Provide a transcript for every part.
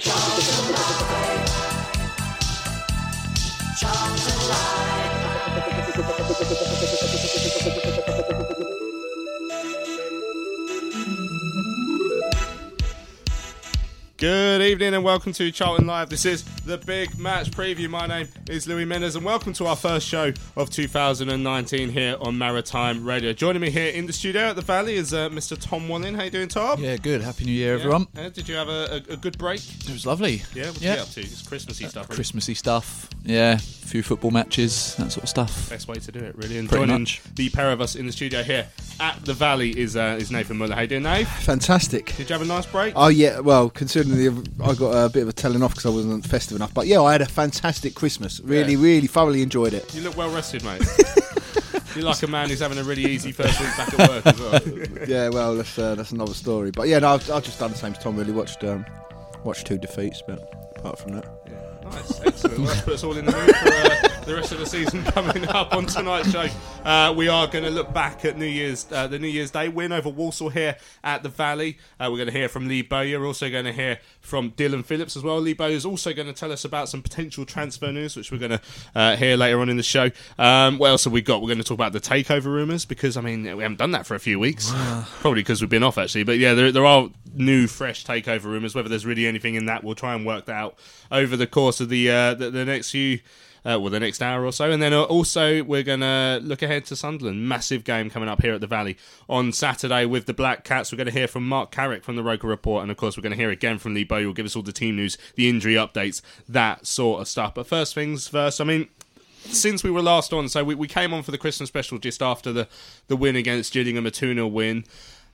Ciao. Good evening and welcome to Charlton Live. This is the big match preview. My name is Louis Mendez and welcome to our first show of 2019 here on Maritime Radio. Joining me here in the studio at the Valley is uh, Mr. Tom Walling. How are you doing, Tom? Yeah, good. Happy New Year, everyone. Uh, did you have a, a, a good break? It was lovely. Yeah, what did Yeah. you get up to? It's Christmassy stuff. Really. Christmassy stuff. Yeah, a few football matches, that sort of stuff. Best way to do it, really. And Pretty joining much. the pair of us in the studio here at the Valley is uh, is Nathan Muller. How you doing, Nate? Fantastic. Did you have a nice break? Oh yeah, well, considering the, I got a bit of a telling off because I wasn't festive enough, but yeah, I had a fantastic Christmas. Really, Yeah. really thoroughly enjoyed it. You look well rested, mate. You're like a man who's having a really easy first week back at work as well. Yeah, well, that's uh, that's another story. But yeah, no, I've, I've just done the same as Tom. Really watched um, watched two defeats, but apart from that, Nice, excellent. Well, that puts us all in the mood for uh, the rest of the season coming up on tonight's show. Uh, we are going to look back at New Year's, uh, the New Year's Day win over Walsall here at the Valley. Uh, we're going to hear from Lee Bowyer. We're also going to hear from Dillon Phillips as well. Lee Bowyer is also going to tell us about some potential transfer news, which we're going to uh, hear later on in the show. Um, what else have we got? We're going to talk about the takeover rumours because I mean we haven't done that for a few weeks, probably because we've been off actually. But yeah, there, there are new, fresh takeover rumours. Whether there's really anything in that, we'll try and work that out over the course of the uh, the, the next few. Uh, well, the next hour or so, and then uh, also we're gonna look ahead to Sunderland. Massive game coming up here at the Valley on Saturday with the Black Cats. We're going to hear from Mark Carrick from the Roker Report, and of course we're going to hear again from Lee Bow. Who'll give us all the team news, the injury updates, that sort of stuff. But first things first. I mean, since we were last on, so we, we came on for the Christmas special just after the, the win against Gillingham, a 2 0 win.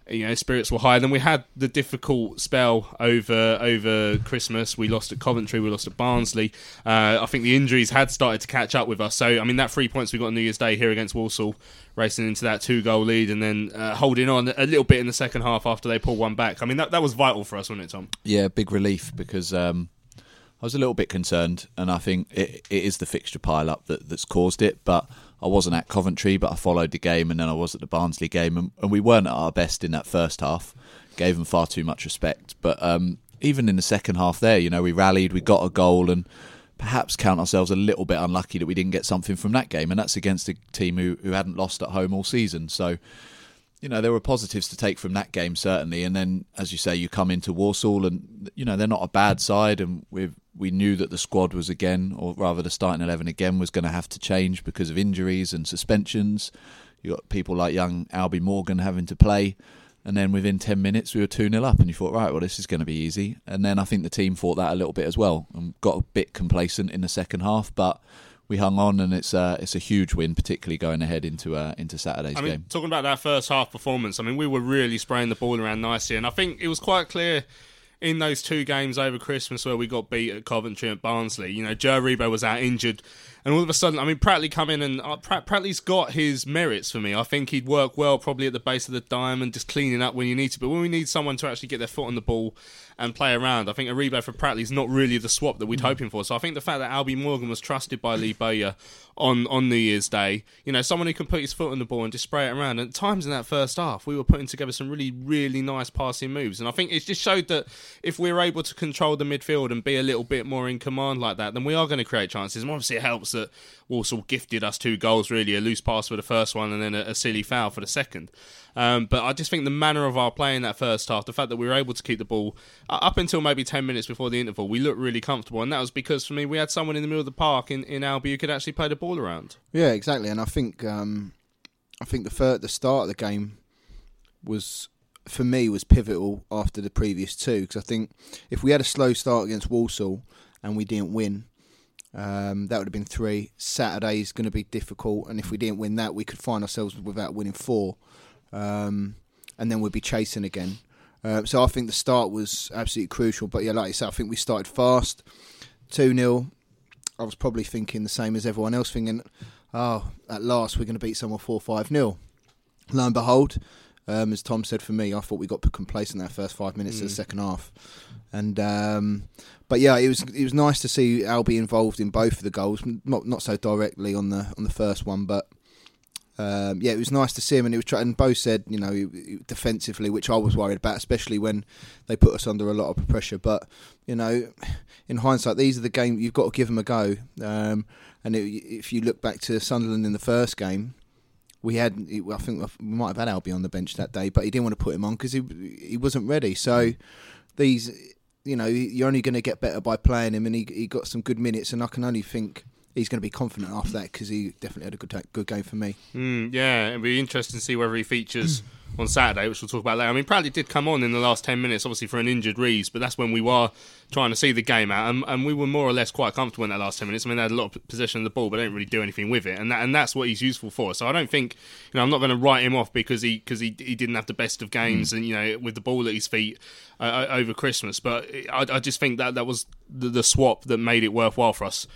You know, spirits were high. Then we had the difficult spell over over Christmas. We lost at Coventry, we lost at Barnsley. Uh, I think the injuries had started to catch up with us. So, I mean, that three points we got on New Year's Day here against Walsall, racing into that two goal lead and then uh, holding on a little bit in the second half after they pulled one back. I mean, that, that was vital for us, wasn't it, Tom? Yeah, big relief because um, I was a little bit concerned, and I think it, it is the fixture pile up that, that's caused it. But I wasn't at Coventry, but I followed the game, and then I was at the Barnsley game, and, and we weren't at our best in that first half. Gave them far too much respect, but um, even in the second half, there, you know, we rallied, we got a goal, and perhaps count ourselves a little bit unlucky that we didn't get something from that game, and that's against a team who, who hadn't lost at home all season. So you know, there were positives to take from that game certainly, and then as you say, you come into Walsall, and you know they're not a bad side, and we we knew that the squad was again, or rather the starting eleven again, was going to have to change because of injuries and suspensions. You got people like young Albie Morgan having to play, and then within ten minutes we were two 0 up, and you thought, right, well this is going to be easy, and then I think the team thought that a little bit as well, and got a bit complacent in the second half, but. We hung on, and it's uh, it's a huge win, particularly going ahead into uh, into Saturday's I mean, game. talking about that first half performance, I mean, we were really spraying the ball around nicely, and I think it was quite clear in those two games over Christmas where we got beat at Coventry and Barnsley. You know, Joe Aribo was out injured, and all of a sudden, I mean, Pratley come in and uh, Prat- Pratley's got his merits for me. I think he'd work well probably at the base of the diamond, just cleaning up when you need to. But when we need someone to actually get their foot on the ball and play around, I think a Rebo for Pratley's not really the swap that we'd hoping for. So I think the fact that Albie Morgan was trusted by Lee Bowyer on on New Year's Day, you know, someone who can put his foot on the ball and just spray it around. And at times in that first half, we were putting together some really, really nice passing moves. And I think it just showed that if we're able to control the midfield and be a little bit more in command like that, then we are going to create chances. And obviously, it helps that Walsall gifted us two goals, really a loose pass for the first one and then a, a silly foul for the second. Um, but I just think the manner of our play in that first half, the fact that we were able to keep the ball uh, up until maybe 10 minutes before the interval, we looked really comfortable. And that was because, for me, we had someone in the middle of the park in, in Albie who could actually play the ball around. yeah, exactly. And I think um, I think the the start of the game was for me was pivotal after the previous two because I think if we had a slow start against Walsall and we didn't win. Um, that would have been three. Saturday is going to be difficult, and if we didn't win that, we could find ourselves without winning four, um, and then we'd be chasing again. Um, so I think the start was absolutely crucial. But yeah, like you said, I think we started fast, two 0 I was probably thinking the same as everyone else, thinking, "Oh, at last we're going to beat someone four five 0 Lo and behold, um, as Tom said for me, I thought we got complacent in that first five minutes mm. of the second half. And um, but yeah, it was it was nice to see Albie involved in both of the goals, not not so directly on the on the first one, but um, yeah, it was nice to see him, and it was. And Bo said, you know, defensively, which I was worried about, especially when they put us under a lot of pressure. But you know, in hindsight, these are the games you've got to give them a go. Um, and it, if you look back to Sunderland in the first game, we had, I think we might have had Albie on the bench that day, but he didn't want to put him on because he he wasn't ready. So these, you know, you're only going to get better by playing him, and he he got some good minutes, and I can only think he's going to be confident after that because he definitely had a good good game for me. Mm, yeah, it'll be interesting to see whether he features on Saturday, which we'll talk about later. I mean, Pratley did come on in the last 10 minutes, obviously for an injured Reeves, but that's when we were trying to see the game out, and, and, we were more or less quite comfortable in that last 10 minutes. I mean, they had a lot of possession of the ball, but they didn't really do anything with it, and that, and that's what he's useful for. So I don't think, you know, I'm not going to write him off because he because he, he didn't have the best of games, mm. and you know, with the ball at his feet uh, over Christmas. But I, I, just think that that was the, the swap that made it worthwhile for us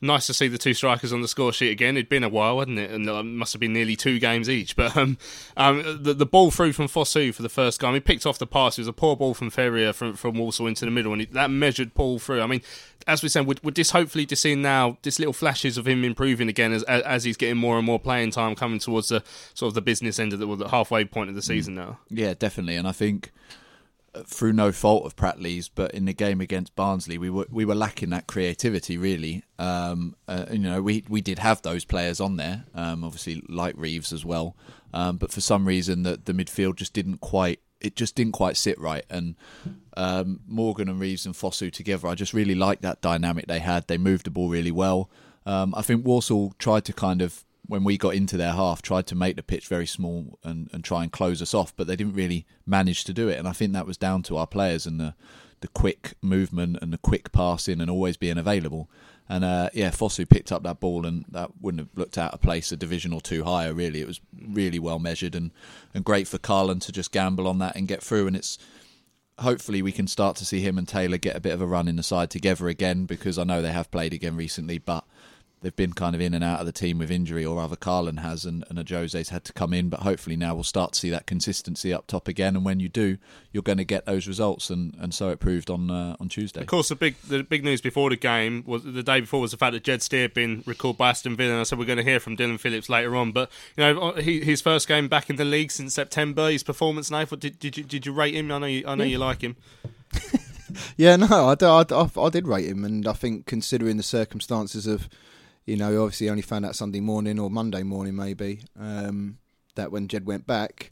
nice to see the two strikers on the score sheet again. It'd been a while, hadn't it? And it must have been nearly two games each. But um, um, the, the ball through from Fosu for the first game, he picked off the pass. It was a poor ball from Ferrier from, from Walsall into the middle, and he, that measured ball through. I mean, as we said, would, would this hopefully just see now, just little flashes of him improving again as, as he's getting more and more playing time coming towards the sort of the business end of the, the halfway point of the season now? Yeah, definitely. And I think through no fault of Pratley's, but in the game against Barnsley, we were we were lacking that creativity. Really, um, uh, you know, we we did have those players on there, um, obviously like Reeves as well, um, but for some reason that the midfield just didn't quite it just didn't quite sit right. And um, Morgan and Reeves and Fosu together, I just really liked that dynamic they had. They moved the ball really well. Um, I think Walsall tried to kind of when we got into their half, tried to make the pitch very small and, and try and close us off, but they didn't really manage to do it. And I think that was down to our players and the the quick movement and the quick passing and always being available. And uh, yeah, Fosu picked up that ball and that wouldn't have looked out of place a division or two higher. Really, it was really well measured and and great for Karlan to just gamble on that and get through. And it's hopefully we can start to see him and Taylor get a bit of a run in the side together again because I know they have played again recently, but they've been kind of in and out of the team with injury, or rather Karlan has, and, and Jose's had to come in. But hopefully now we'll start to see that consistency up top again. And when you do, you're going to get those results, and, and so it proved on uh, on Tuesday. Of course, the big the big news before the game was the day before was the fact that Jed Steer had been recalled by Aston Villa. And I said we're going to hear from Dillon Phillips later on. But you know, he, his first game back in the league since September. His performance, Nath, did, did you did you rate him? I know you, I know yeah. you like him. yeah, no, I, I, I, I did rate him, and I think considering the circumstances of you know, obviously only found out Sunday morning or Monday morning maybe um, that when Jed went back,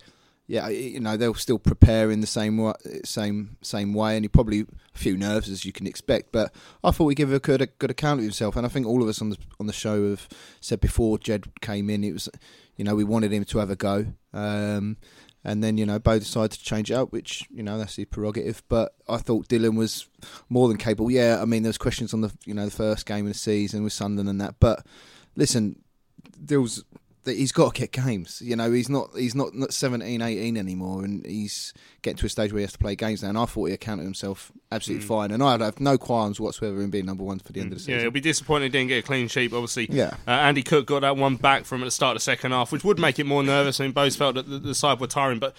yeah, you know they'll still prepare in the same same same way, and he probably a few nerves as you can expect. But I thought we give a good a good account of himself, and I think all of us on the on the show have said before Jed came in, it was, you know, we wanted him to have a go. Um, and then you know both decided to change it up, which you know that's his prerogative. But I thought Dillon was more than capable. Yeah, I mean there was questions on the you know the first game of the season with Sunderland and that, but listen, there was he's got to get games. You know, he's not he's not, not 17, 18 anymore, and he's getting to a stage where he has to play games now. And I thought he accounted himself absolutely mm. fine, and I have no qualms whatsoever in being number one for the end of the season. Yeah, he'll be disappointed he didn't get a clean sheet. Obviously, yeah. Uh, Andy Cook got that one back from at the start of the second half, which would make it more nervous. I mean, both felt that the, the side were tiring, but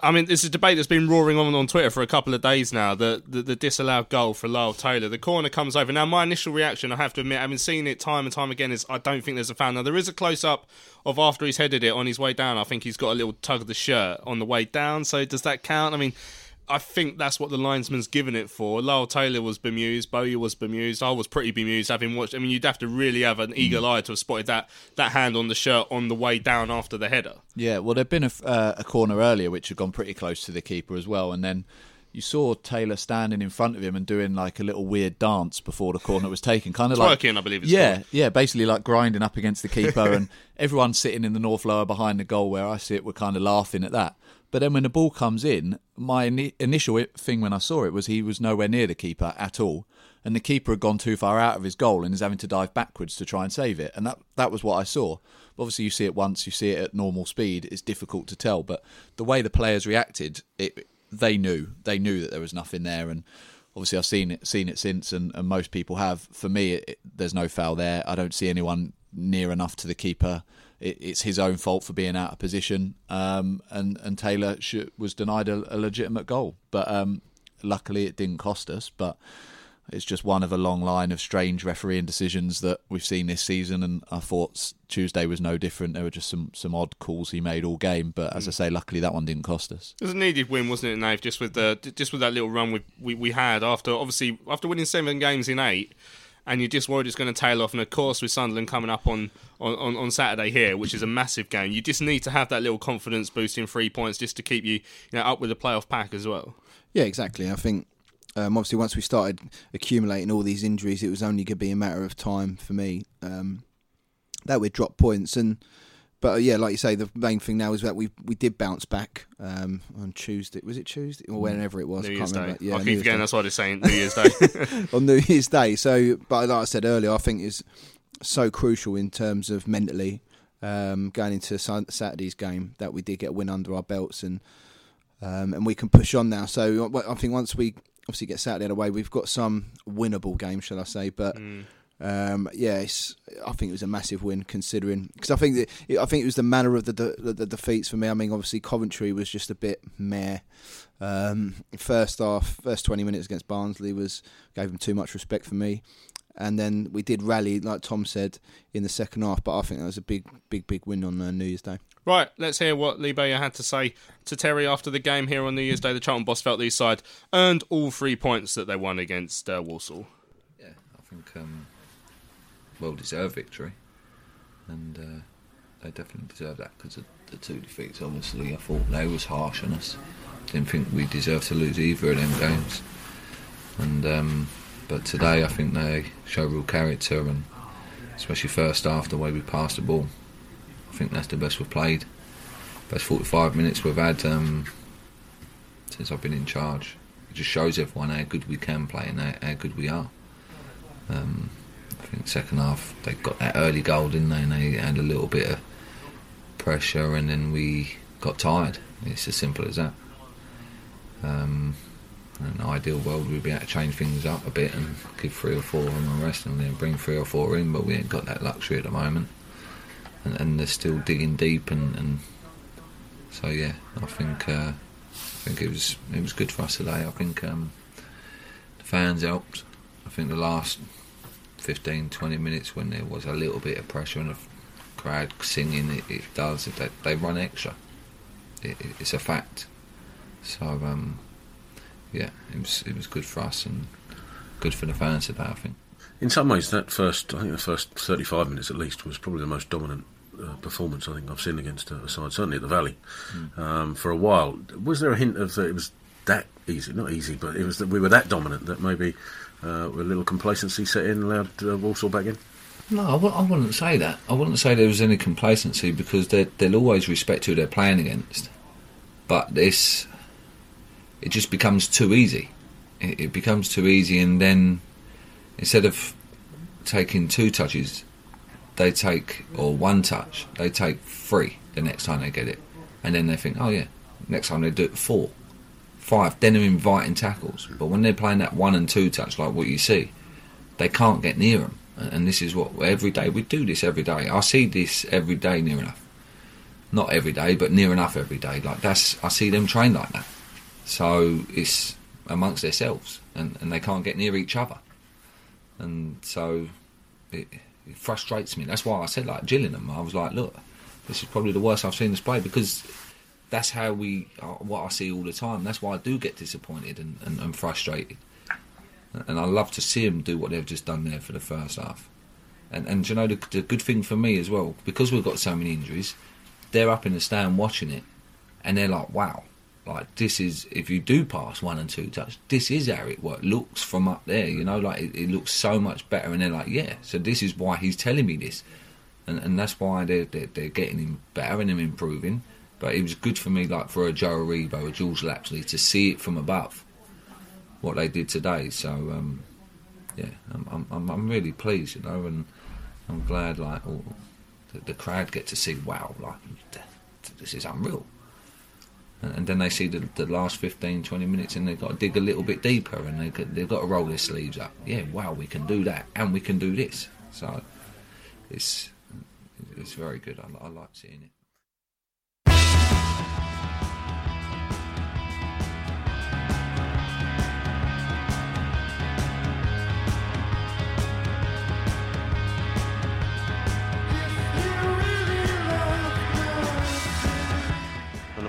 I mean, this is a debate that's been roaring on on Twitter for a couple of days now. The the, the disallowed goal for Lyle Taylor, the corner comes over. Now, my initial reaction, I have to admit, having seen it time and time again, is I don't think there's a foul. Now, there is a close up of after he's headed it on his way down. I think he's got a little tug of the shirt on the way down. So does that count? I mean. I think that's what the linesman's given it for. Lyle Taylor was bemused, Bowyer was bemused, I was pretty bemused having watched. I mean, you'd have to really have an eagle eye to have spotted that, that hand on the shirt on the way down after the header. Yeah, well, there'd been a, uh, a corner earlier which had gone pretty close to the keeper as well, and then you saw Taylor standing in front of him and doing like a little weird dance before the corner was taken, kind of like I believe. yeah, called. yeah, basically like grinding up against the keeper, and everyone sitting in the north lower behind the goal where I sit were kind of laughing at that. But then when the ball comes in, my initial thing when I saw it was he was nowhere near the keeper at all, and the keeper had gone too far out of his goal and is having to dive backwards to try and save it, and that that was what I saw. Obviously, you see it once, you see it at normal speed. It's difficult to tell, but the way the players reacted, it they knew they knew that there was nothing there, and obviously I've seen it seen it since, and, and most people have. For me, it, it, there's no foul there. I don't see anyone near enough to the keeper. It, it's his own fault for being out of position, um, and and Taylor should, was denied a, a, legitimate goal, but um, luckily it didn't cost us. But it's just one of a long line of strange refereeing decisions that we've seen this season, and I thought Tuesday was no different. There were just some, some odd calls he made all game, but as hmm. I say, luckily that one didn't cost us. It was a needed win, wasn't it, Nave? Just with the just with that little run we, we, we had after obviously after winning seven games in eight, and you're just worried it's going to tail off. And of course, with Sunderland coming up on, on, on Saturday here, which is a massive game, you just need to have that little confidence boosting three points just to keep you, you know, up with the playoff pack as well. Yeah, exactly. I think um, obviously, once we started accumulating all these injuries, it was only going to be a matter of time for me um, that we'd drop points. And but uh, yeah, like you say, the main thing now is that we we did bounce back um, on Tuesday. Was it Tuesday or whenever it was? New I Year's Day. Yeah, I keep forgetting that's what they're saying. New Year's Day on New Year's Day. So, but like I said earlier, I think is so crucial in terms of mentally um, going into Saturday's game that we did get a win under our belts and. Um, and we can push on now. So I think once we obviously get Saturday away. We've got some winnable games, shall I say? But mm. um, yeah, I think it was a massive win considering because I think that it, I think it was the manner of the, the, the defeats for me. I mean, obviously Coventry was just a bit meh. Um, first half, first twenty minutes against Barnsley was gave them too much respect for me. And then we did rally, like Tom said, in the second half. But I think that was a big, big, big win on uh, New Year's Day. Right, let's hear what Lee Bowyer had to say to Terry after the game here on New Year's Day. The Charlton boss felt these side earned all three points that they won against uh, Walsall. Yeah, I think um, well deserved victory, and uh, they definitely deserve that because of the two defeats. Obviously, I thought they was harsh on us. Didn't think we deserved to lose either of them games, and um, but today I think they show real character and especially first half the way we passed the ball I think that's the best we've played. Best 45 minutes we've had um, since I've been in charge. It just shows everyone how good we can play and how, how good we are. Um, I think second half they got that early goal, didn't they? And they had a little bit of pressure, and then we got tired. It's as simple as that. Um, in an ideal world, we'd be able to change things up a bit and give three or four of them a rest and then bring three or four in, but we ain't got that luxury at the moment and, and they're still digging deep, and, and so yeah, I think uh, I think it was it was good for us today. I think um, the fans helped. I think the last 15, 20 minutes when there was a little bit of pressure and the crowd singing, it, it does. They, they run extra. It, it, it's a fact. So um, yeah, it was it was good for us and good for the fans today. I think. In some ways, that first I think the first thirty-five minutes at least was probably the most dominant uh, performance I think I've seen against a side, certainly at the Valley, mm. um, for a while. Was there a hint of that it was that easy? Not easy, but it was that we were that dominant that maybe uh, a little complacency set in, allowed uh, Walsall back in. No, I w- I wouldn't say that. I wouldn't say there was any complacency because they'll always respect who they're playing against. But this, it just becomes too easy. It, it becomes too easy, and then instead of taking two touches, they take or one touch, they take three the next time they get it, and then they think, oh yeah, next time they do it four, five. Then they're inviting tackles, but when they're playing that one and two touch like what you see, they can't get near them. And this is what every day we do this every day. I see this every day near enough, not every day, but near enough every day. Like that's I see them train like that. So it's amongst themselves, and, and they can't get near each other, and so it, it frustrates me. That's why I said like Gillingham. I was like, look, this is probably the worst I've seen us play because that's how we uh, what I see all the time. That's why I do get disappointed and, and, and frustrated. And I love to see them do what they've just done there for the first half. And and you know the, the good thing for me as well because we've got so many injuries, they're up in the stand watching it, and they're like, wow, like this is if you do pass one and two touch, this is how it works. Looks from up there, you know, like it, it, looks so much better. And they're like, yeah, so this is why he's telling me this, and and that's why they're they're, they're getting him better and him improving. But it was good for me, like for a Joe Aribo, a Jules Lapsley, to see it from above, what they did today. So um, yeah, I'm, I'm I'm really pleased, you know, and I'm glad like the, the crowd get to see wow, like this is unreal and, then they see the, the last 15, 20 minutes, and they've got to dig a little bit deeper, and they got, they've got to roll their sleeves up. Yeah, wow, we can do that, and we can do this. So it's it's very good. I, I like seeing it.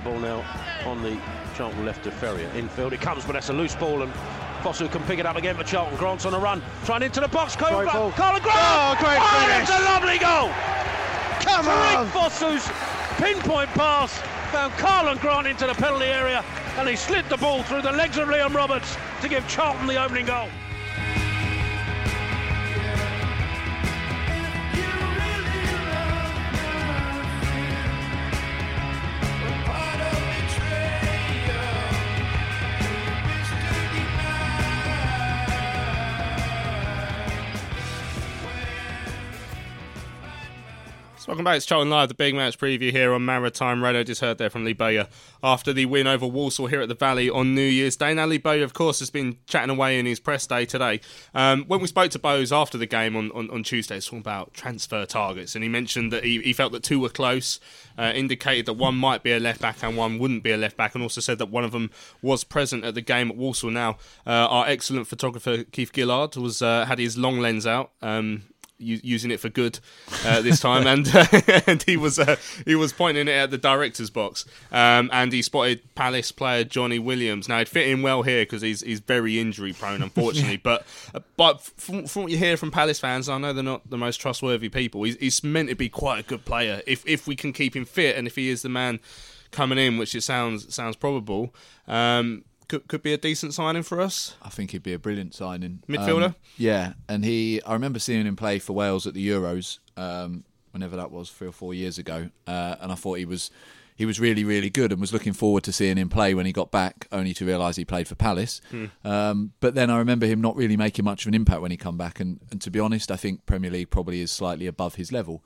Ball now on the Charlton left of Ferrier. Infield it comes, but that's a loose ball and Fosu can pick it up again for Charlton. Grant's on a run, trying into the box. Cole Great ball. Karlan Grant! Oh, great oh, finish. that's a lovely goal! Come Tariq on! Fosu's pinpoint pass found Karlan Grant into the penalty area and he slid the ball through the legs of Liam Roberts to give Charlton the opening goal. Welcome back It's Charlton Live, the big match preview here on Maritime Radio. Just heard there from Lee Bowyer after the win over Walsall here at the Valley on New Year's Day. Now, Lee Bowyer, of course, has been chatting away in his press day today. Um, when we spoke to Bowes after the game on, on, on Tuesday, talking about transfer targets, and he mentioned that he, he felt that two were close, uh, indicated that one might be a left back and one wouldn't be a left back, and also said that one of them was present at the game at Walsall. Now, uh, our excellent photographer Keith Gillard was uh, had his long lens out. Um, u- using it for good uh, this time, and and he was uh, he was pointing it at the director's box, um, and he spotted Palace player Jonny Williams. Now he'd fit in well here because he's he's very injury prone, unfortunately. but uh, but from, from what you hear from Palace fans, I know they're not the most trustworthy people. He's, he's meant to be quite a good player if if we can keep him fit, and if he is the man coming in, which it sounds sounds probable. Um, could, could be a decent signing for us. I think he'd be a brilliant signing. Midfielder? Um, yeah, and he. I remember seeing him play for Wales at the Euros, um, whenever that was, three or four years ago, uh, and I thought he was. He was really, really good, and was looking forward to seeing him play when he got back. Only to realise he played for Palace. Um, but then I remember him not really making much of an impact when he come back. And, and to be honest, I think Premier League probably is slightly above his level.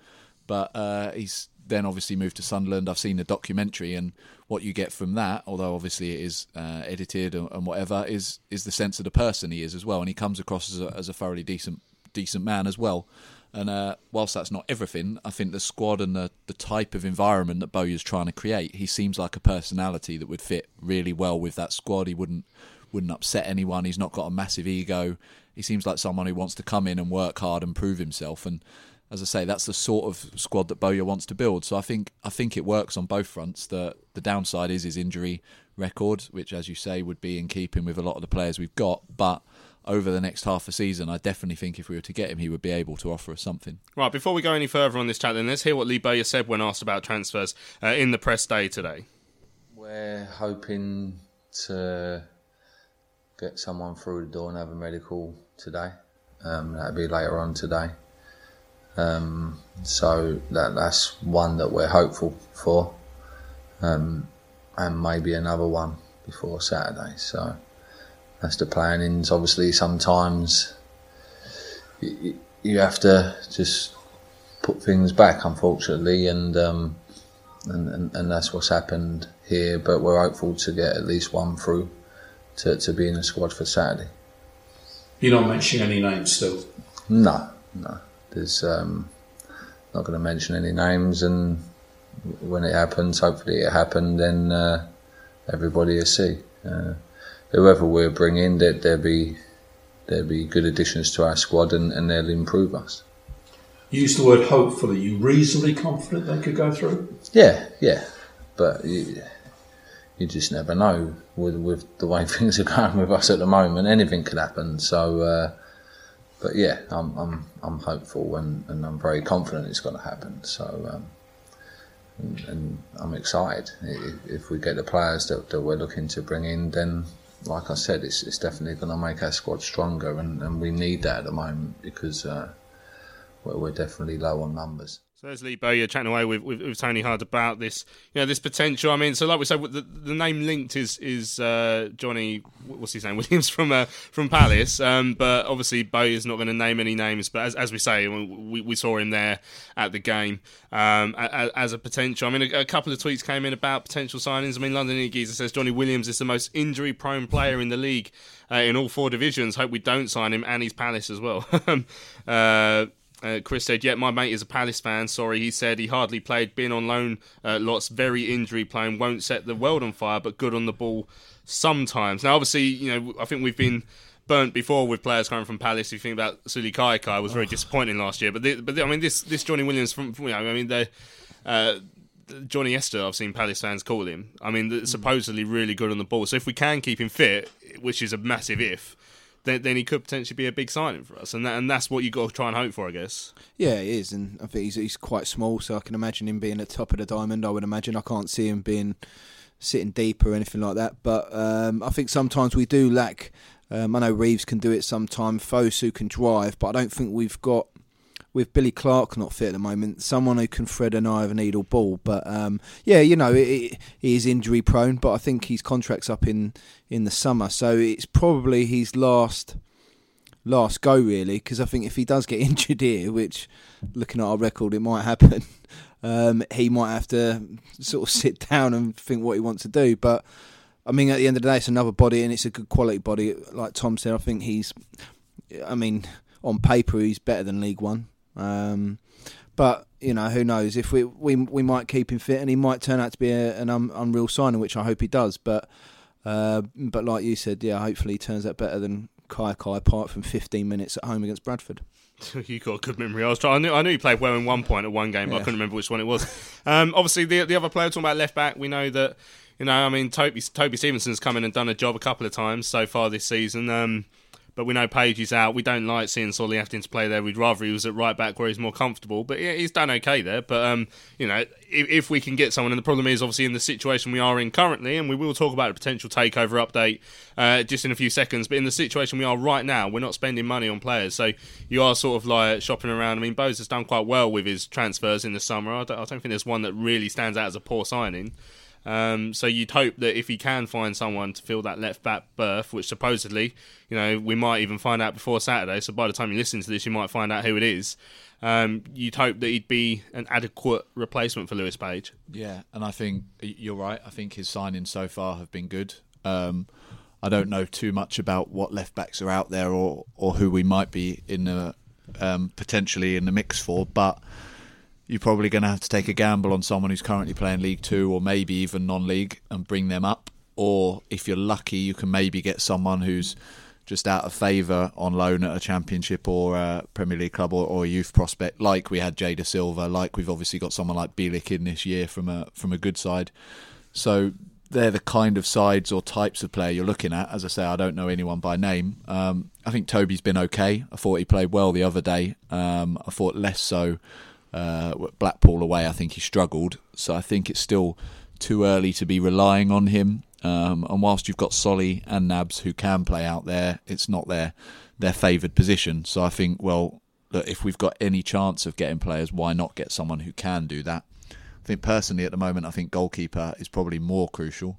But uh, he's then obviously moved to Sunderland. I've seen the documentary, and what you get from that, although obviously it is uh, edited and, and whatever, is is the sense of the person he is as well, and he comes across as a, as a thoroughly decent decent man as well. And uh, whilst that's not everything, I think the squad and the, the type of environment that Bowyer's trying to create, he seems like a personality that would fit really well with that squad. He wouldn't wouldn't upset anyone. He's not got a massive ego. He seems like someone who wants to come in and work hard and prove himself. And as I say, that's the sort of squad that Bowyer wants to build. So I think I think it works on both fronts. The the downside is his injury record, which, as you say, would be in keeping with a lot of the players we've got. But over the next half a season, I definitely think if we were to get him, he would be able to offer us something. Right, before we go any further on this chat, then let's hear what Lee Bowyer said when asked about transfers uh, in the press day today. We're hoping to get someone through the door and have a medical today. Um, that'll be later on today. Um, so that that's one that we're hopeful for, um, and maybe another one before Saturday. So that's the plannings. Obviously, sometimes you, you have to just put things back, unfortunately, and, um, and and and that's what's happened here. But we're hopeful to get at least one through to to be in the squad for Saturday. You're not mentioning any names still. No, no. There's um, not going to mention any names, and when it happens, hopefully it happened, then uh, everybody will see. Uh, whoever we're bringing, that there there be there'll be good additions to our squad, and, and they'll improve us. You used the word hopefully. You reasonably confident they could go through? Yeah, yeah, but you, you just never know with with the way things are going with us at the moment. Anything could happen. So, uh, but yeah, I'm I'm I'm hopeful and, and I'm very confident it's going to happen. So, um, and, and I'm excited if, we get the players that, that we're looking to bring in. Then, like I said, it's it's definitely going to make our squad stronger, and, and we need that at the moment because. Uh, we're, we're definitely low on numbers. So there's Lee Bowyer chatting away with, with, with, Tony Hard about this, you know, this potential. I mean, so like we said, the, the name linked is is uh, Jonny, what's his name, Williams from uh, from Palace. Um, but obviously Bowyer's not going to name any names. But as, as we say, we, we saw him there at the game um, as, a potential. I mean, a, a, couple of tweets came in about potential signings. I mean, London Geezer says Jonny Williams is the most injury prone player in the league uh, in all four divisions. Hope we don't sign him, and he's Palace as well. uh, uh, Chris said, "Yeah, my mate is a Palace fan. Sorry, he said he hardly played, been on loan uh, lots, very injury prone, won't set the world on fire, but good on the ball sometimes." Now, obviously, you know, I think we've been burnt before with players coming from Palace. If you think about Sullay Kaikai, was very oh. disappointing last year. But the, but the, I mean, this this Jonny Williams from, from you know, I mean, the uh, Johnny Esther, I've seen Palace fans call him. I mean, mm. supposedly really good on the ball. So if we can keep him fit, which is a massive if then, then he could potentially be a big signing for us, and that, and that's what you got to try and hope for, I guess. Yeah, it is, and I think he's he's quite small, so I can imagine him being at top of the diamond. I would imagine I can't see him being sitting deep or anything like that, but um, I think sometimes we do lack. Um, I know Reeves can do it sometimes. Fosu can drive, but I don't think we've got with Billy Clarke not fit at the moment, someone who can thread an eye of a needle ball. But um, yeah, you know, he is injury prone, but I think his contract's up in in the summer, so it's probably his last last go really. Because I think if he does get injured here, which looking at our record, it might happen. Um, he might have to sort of sit down and think what he wants to do, but. I mean, at the end of the day, it's another body, and it's a good quality body. Like Tom said, I think he's. I mean, on paper, he's better than League One. Um, but you know, who knows? If we we we might keep him fit, and he might turn out to be a, an un, unreal signing, which I hope he does. But uh, but like you said, yeah, hopefully he turns out better than Kaikai, apart from 15 minutes at home against Bradford. you got a good memory. I was trying. I knew, I knew he played well in one point at one game, but yeah. I couldn't remember which one it was. Um, obviously, the the other player talking about left back, we know that you know. I mean, Toby Toby Stevenson's come in and done a job a couple of times so far this season. Um, but we know Page is out. We don't like seeing Solly having to play there. We'd rather he was at right back where he's more comfortable. But yeah, he's done okay there. But um, you know, if, if, we can get someone, and the problem is obviously in the situation we are in currently, and we will talk about a potential takeover update uh, just in a few seconds. But in the situation we are right now, we're not spending money on players, so you are sort of like shopping around. I mean, Bose has done quite well with his transfers in the summer. I don't, I don't think there's one that really stands out as a poor signing. Um, so you'd hope that if he can find someone to fill that left back berth, which supposedly, you know, we might even find out before Saturday. So by the time you listen to this, you might find out who it is. Um, you'd hope that he'd be an adequate replacement for Lewis Page. Yeah, and I think you're right. I think his signings so far have been good. Um, I don't know too much about what left backs are out there or or who we might be in the um, potentially in the mix for, but you're probably going to have to take a gamble on someone who's currently playing League Two or maybe even non-league and bring them up. Or if you're lucky, you can maybe get someone who's just out of favour on loan at a Championship or a Premier League club or, or, a youth prospect, like we had Jay Dasilva, like we've obviously got someone like Bielik in this year from a from a good side. So they're the kind of sides or types of player you're looking at. As I say, I don't know anyone by name. Um, I think Toby's been okay. I thought he played well the other day. Um, I thought less so uh, Blackpool away, I think he struggled. So I think it's still too early to be relying on him. Um, and whilst you've got Solly and Nabs who can play out there, it's not their their favoured position. So I think, well, look, if we've got any chance of getting players, why not get someone who can do that? I think personally, at the moment, I think goalkeeper is probably more crucial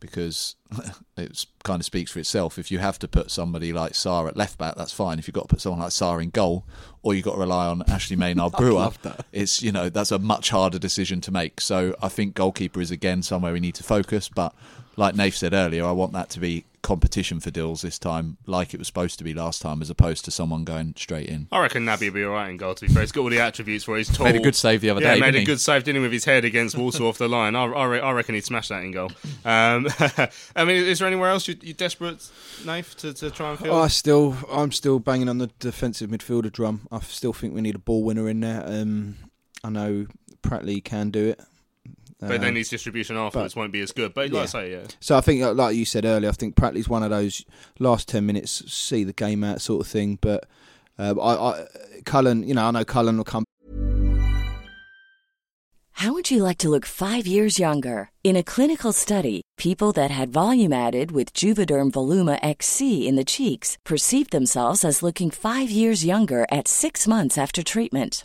because it kind of speaks for itself. If you have to put somebody like Sarr at left back, that's fine. If you've got to put someone like Sarr in goal, or you've got to rely on Ashley Maynard Brewer, it's you know that's a much harder decision to make. So I think goalkeeper is again somewhere we need to focus. But like Nath said earlier, I want that to be competition for Dills this time, like it was supposed to be last time, as opposed to someone going straight in. I reckon Naby will be all right in goal. To be fair, he's got all the attributes for. He's tall. Made a good save the other yeah, day. made a he? good save, didn't he, with his head against Walsall off the line? I, I, I, reckon he'd smash that in goal. Um, I mean, is there anywhere else you, are desperate, Nath, to, to try and fill? I still, I'm still banging on the defensive midfielder drum. I still think we need a ball winner in there. Um, I know Pratley can do it. But um, then his distribution afterwards but, won't be as good. But like I say, yeah. So I think, like you said earlier, I think Pratley's one of those last ten minutes see the game out sort of thing. But uh, I, I, Cullen, you know, I know Cullen will come. How would you like to look five years younger? In a clinical study, people that had volume added with Juvederm Voluma XC in the cheeks perceived themselves as looking five years younger at six months after treatment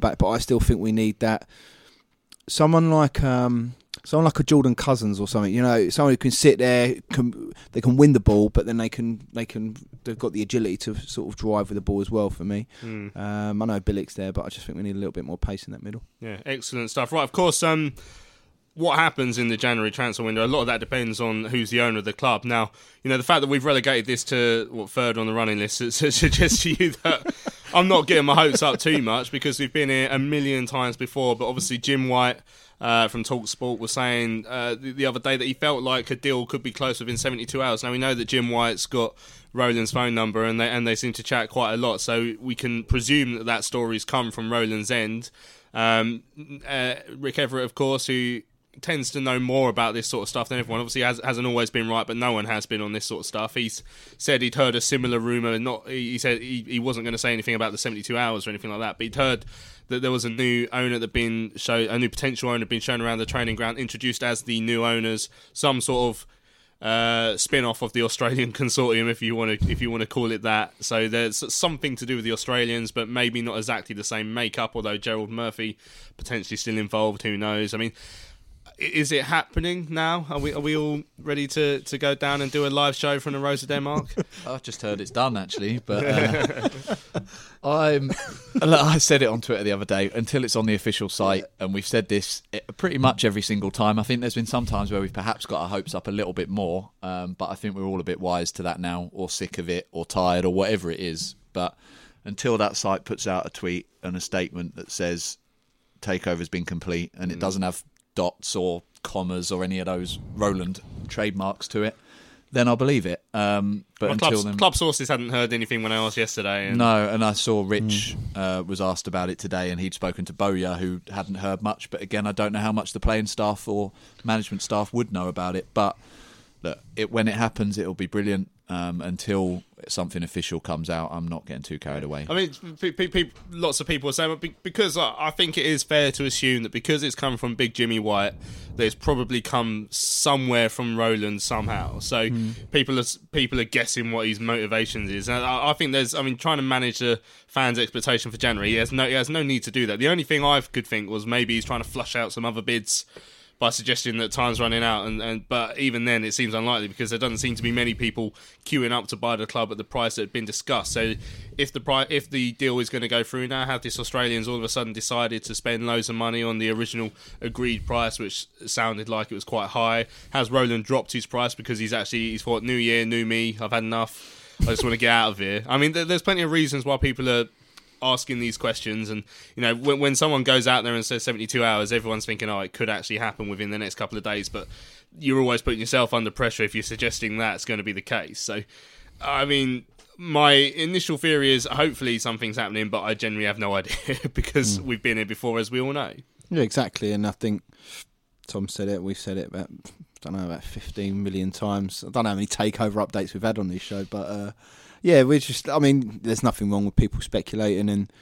But but I still think we need that. Someone like um, someone like a Jordan Cousins or something. You know, someone who can sit there, can, they can win the ball, but then they can they can they've got the agility to sort of drive with the ball as well. For me, Mm. um, I know Bielik's there, but I just think we need a little bit more pace in that middle. Yeah, excellent stuff. Right, of course, um, what happens in the January transfer window, a lot of that depends on who's the owner of the club. Now, you know, the fact that we've relegated this to what third on the running list su- su- suggests to you that I'm not getting my hopes up too much because we've been here a million times before. But obviously, Jim White uh, from Talksport was saying uh, the, the other day that he felt like a deal could be close within 72 hours. Now we know that Jim White's got Roland's phone number and they and they seem to chat quite a lot, so we can presume that that story's come from Roland's end. Um, uh, Rick Everitt, of course, who tends to know more about this sort of stuff than everyone. Obviously, has, hasn't always been right, but no one has been on this sort of stuff. He's said he'd heard a similar rumor. and Not he said he, he wasn't going to say anything about the seventy-two hours or anything like that, but he'd heard that there was a new owner that been show a new potential owner been shown around the training ground, introduced as the new owners, some sort of uh, spin-off of the Australian consortium, if you want to, if you want to call it that. So there's something to do with the Australians, but maybe not exactly the same makeup. Although Gerald Murphy potentially still involved, who knows? I mean, is it happening now? Are we are we all ready to, to go down and do a live show from the Rose of Denmark? I've just heard it's done actually, but uh, I'm. look, I said it on Twitter the other day. Until it's on the official site, and we've said this eh, pretty much every single time. I think there's been some times where we've perhaps got our hopes up a little bit more, um, but I think we're all a bit wise to that now, or sick of it, or tired, or whatever it is. But until that site puts out a tweet and a statement that says takeover's been complete, and it doesn't have dots or commas or any of those Roland trademarks to it, then I'll believe it. Um, but Well, until club, then, club sources hadn't heard anything when I asked yesterday. And no, and I saw Rich uh, was asked about it today, and he'd spoken to Bowyer, who hadn't heard much. But again, I don't know how much the playing staff or management staff would know about it. But look, it, when it happens, it'll be brilliant. Um, until something official comes out, I'm not getting too carried away. I mean, pe- pe- pe- lots of people are saying, but be- because I I think it is fair to assume that because it's come from Big Jimmy White, that it's probably come somewhere from Roland somehow. So people are people are guessing what his motivations is, and I, I think there's, I mean, trying to manage the fans' expectation for January, he has no he has no need to do that. The only thing I could think was maybe he's trying to flush out some other bids by suggesting that time's running out and, and but even then it seems unlikely because there doesn't seem to be many people queuing up to buy the club at the price that had been discussed. So if the price if the deal is going to go through now have this Australians all of a sudden decided to spend loads of money on the original agreed price which sounded like it was quite high. Has Roland dropped his price because he's actually he's thought new year new me I've had enough. I just want to get out of here. I mean there's plenty of reasons why people are asking these questions and you know when, when someone goes out there and says 72 hours everyone's thinking oh it could actually happen within the next couple of days but you're always putting yourself under pressure if you're suggesting that's going to be the case so i mean my initial theory is hopefully something's happening but i generally have no idea because we've been here before as we all know Yeah, exactly. And I think Tom said it. We've said it about I don't know about fifteen million times. I don't know how many takeover updates we've had on this show, but uh, yeah, we're just. I mean, there's nothing wrong with people speculating and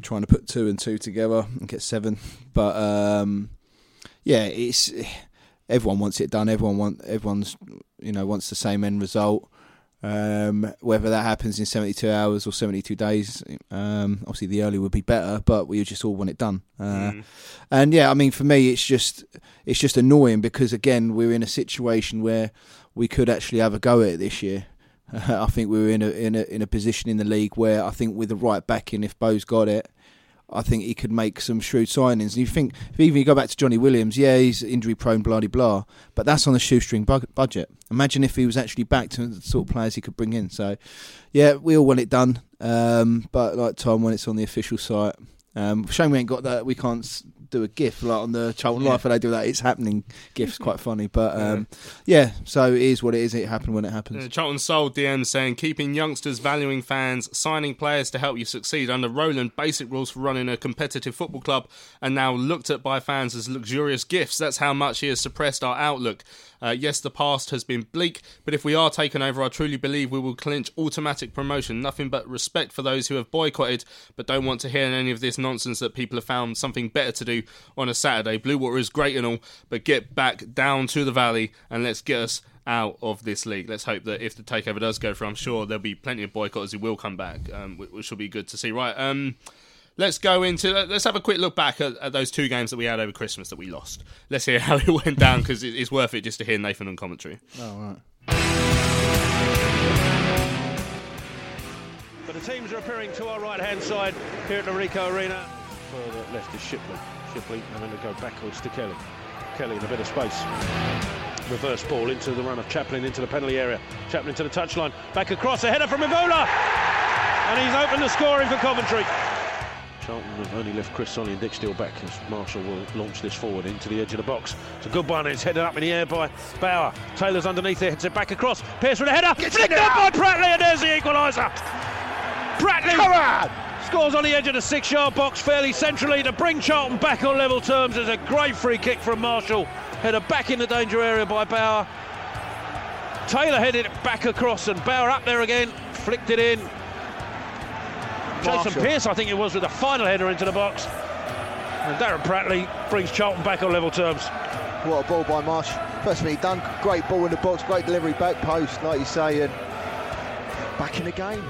trying to put two and two together and get seven. But um, yeah, it's everyone wants it done. Everyone want everyone's you know wants the same end result. Um, whether that happens in 72 hours or 72 days, um, obviously the earlier would be better, but we just all want it done. Uh, Mm. And yeah, I mean, for me, it's just it's just annoying because again, we're in a situation where we could actually have a go at it this year. I think we were in a in a in a position in the league where I think with the right backing, if Bo's got it, I think he could make some shrewd signings. And you think, if even you go back to Jonny Williams, yeah, he's injury prone, blah blah blah, but that's on a shoestring bu- budget. Imagine if he was actually back to the sort of players he could bring in. So, yeah, we all want it done, um, but like Tom, when it's on the official site, um, shame we ain't got that. We can't do a GIF like on the Charlton Yeah. Life, and they do that. It's happening. GIF's quite funny, but um, yeah. So it is what it is. It happened when it happens. Uh, Charlton Soul DM saying keeping youngsters, valuing fans, signing players to help you succeed under Roland. Basic rules for running a competitive football club are now looked at by fans as luxurious gifts. That's how much he has suppressed our outlook. Uh, yes, the past has been bleak, but if we are taken over, I truly believe we will clinch automatic promotion. Nothing but respect for those who have boycotted but don't want to hear any of this nonsense that people have found something better to do on a Saturday. Blue Water is great and all, but get back down to the valley and let's get us out of this league. Let's hope that if the takeover does go through, I'm sure there'll be plenty of boycotters who will come back, um, which will be good to see. Right, um, let's go into let's have a quick look back at, at those two games that we had over Christmas that we lost. Let's hear how it went down because it, it's worth it just to hear Nathan on commentary. Oh right. But the teams are appearing to our right hand side here at the Ricoh Arena. Further left is Shipley. Shipley having to go backwards to Kelly. Kelly in a bit of space. Reverse ball into the run of Chaplin into the penalty area. Chaplin to the touchline. Back across, a header from Hiwula! And he's opened the scoring for Coventry. Charlton have only left Chris Solly and Dick Steele back as Marshall will launch this forward into the edge of the box. It's a good one, it's headed up in the air by Bauer. Taylor's underneath it, heads it back across. Pearce with a header, flicked up by Pratley, and there's the equaliser. Pratley scores on the edge of the six-yard box fairly centrally to bring Charlton back on level terms. There's a great free kick from Marshall, header back in the danger area by Bauer. Taylor headed it back across and Bauer up there again, flicked it in. Jason Marshall. Pearce, I think it was, with a final header into the box. And Darren Pratley brings Charlton back on level terms. What a ball by Marsh. First thing he done, great ball in the box, great delivery back post, like you say, and back in the game.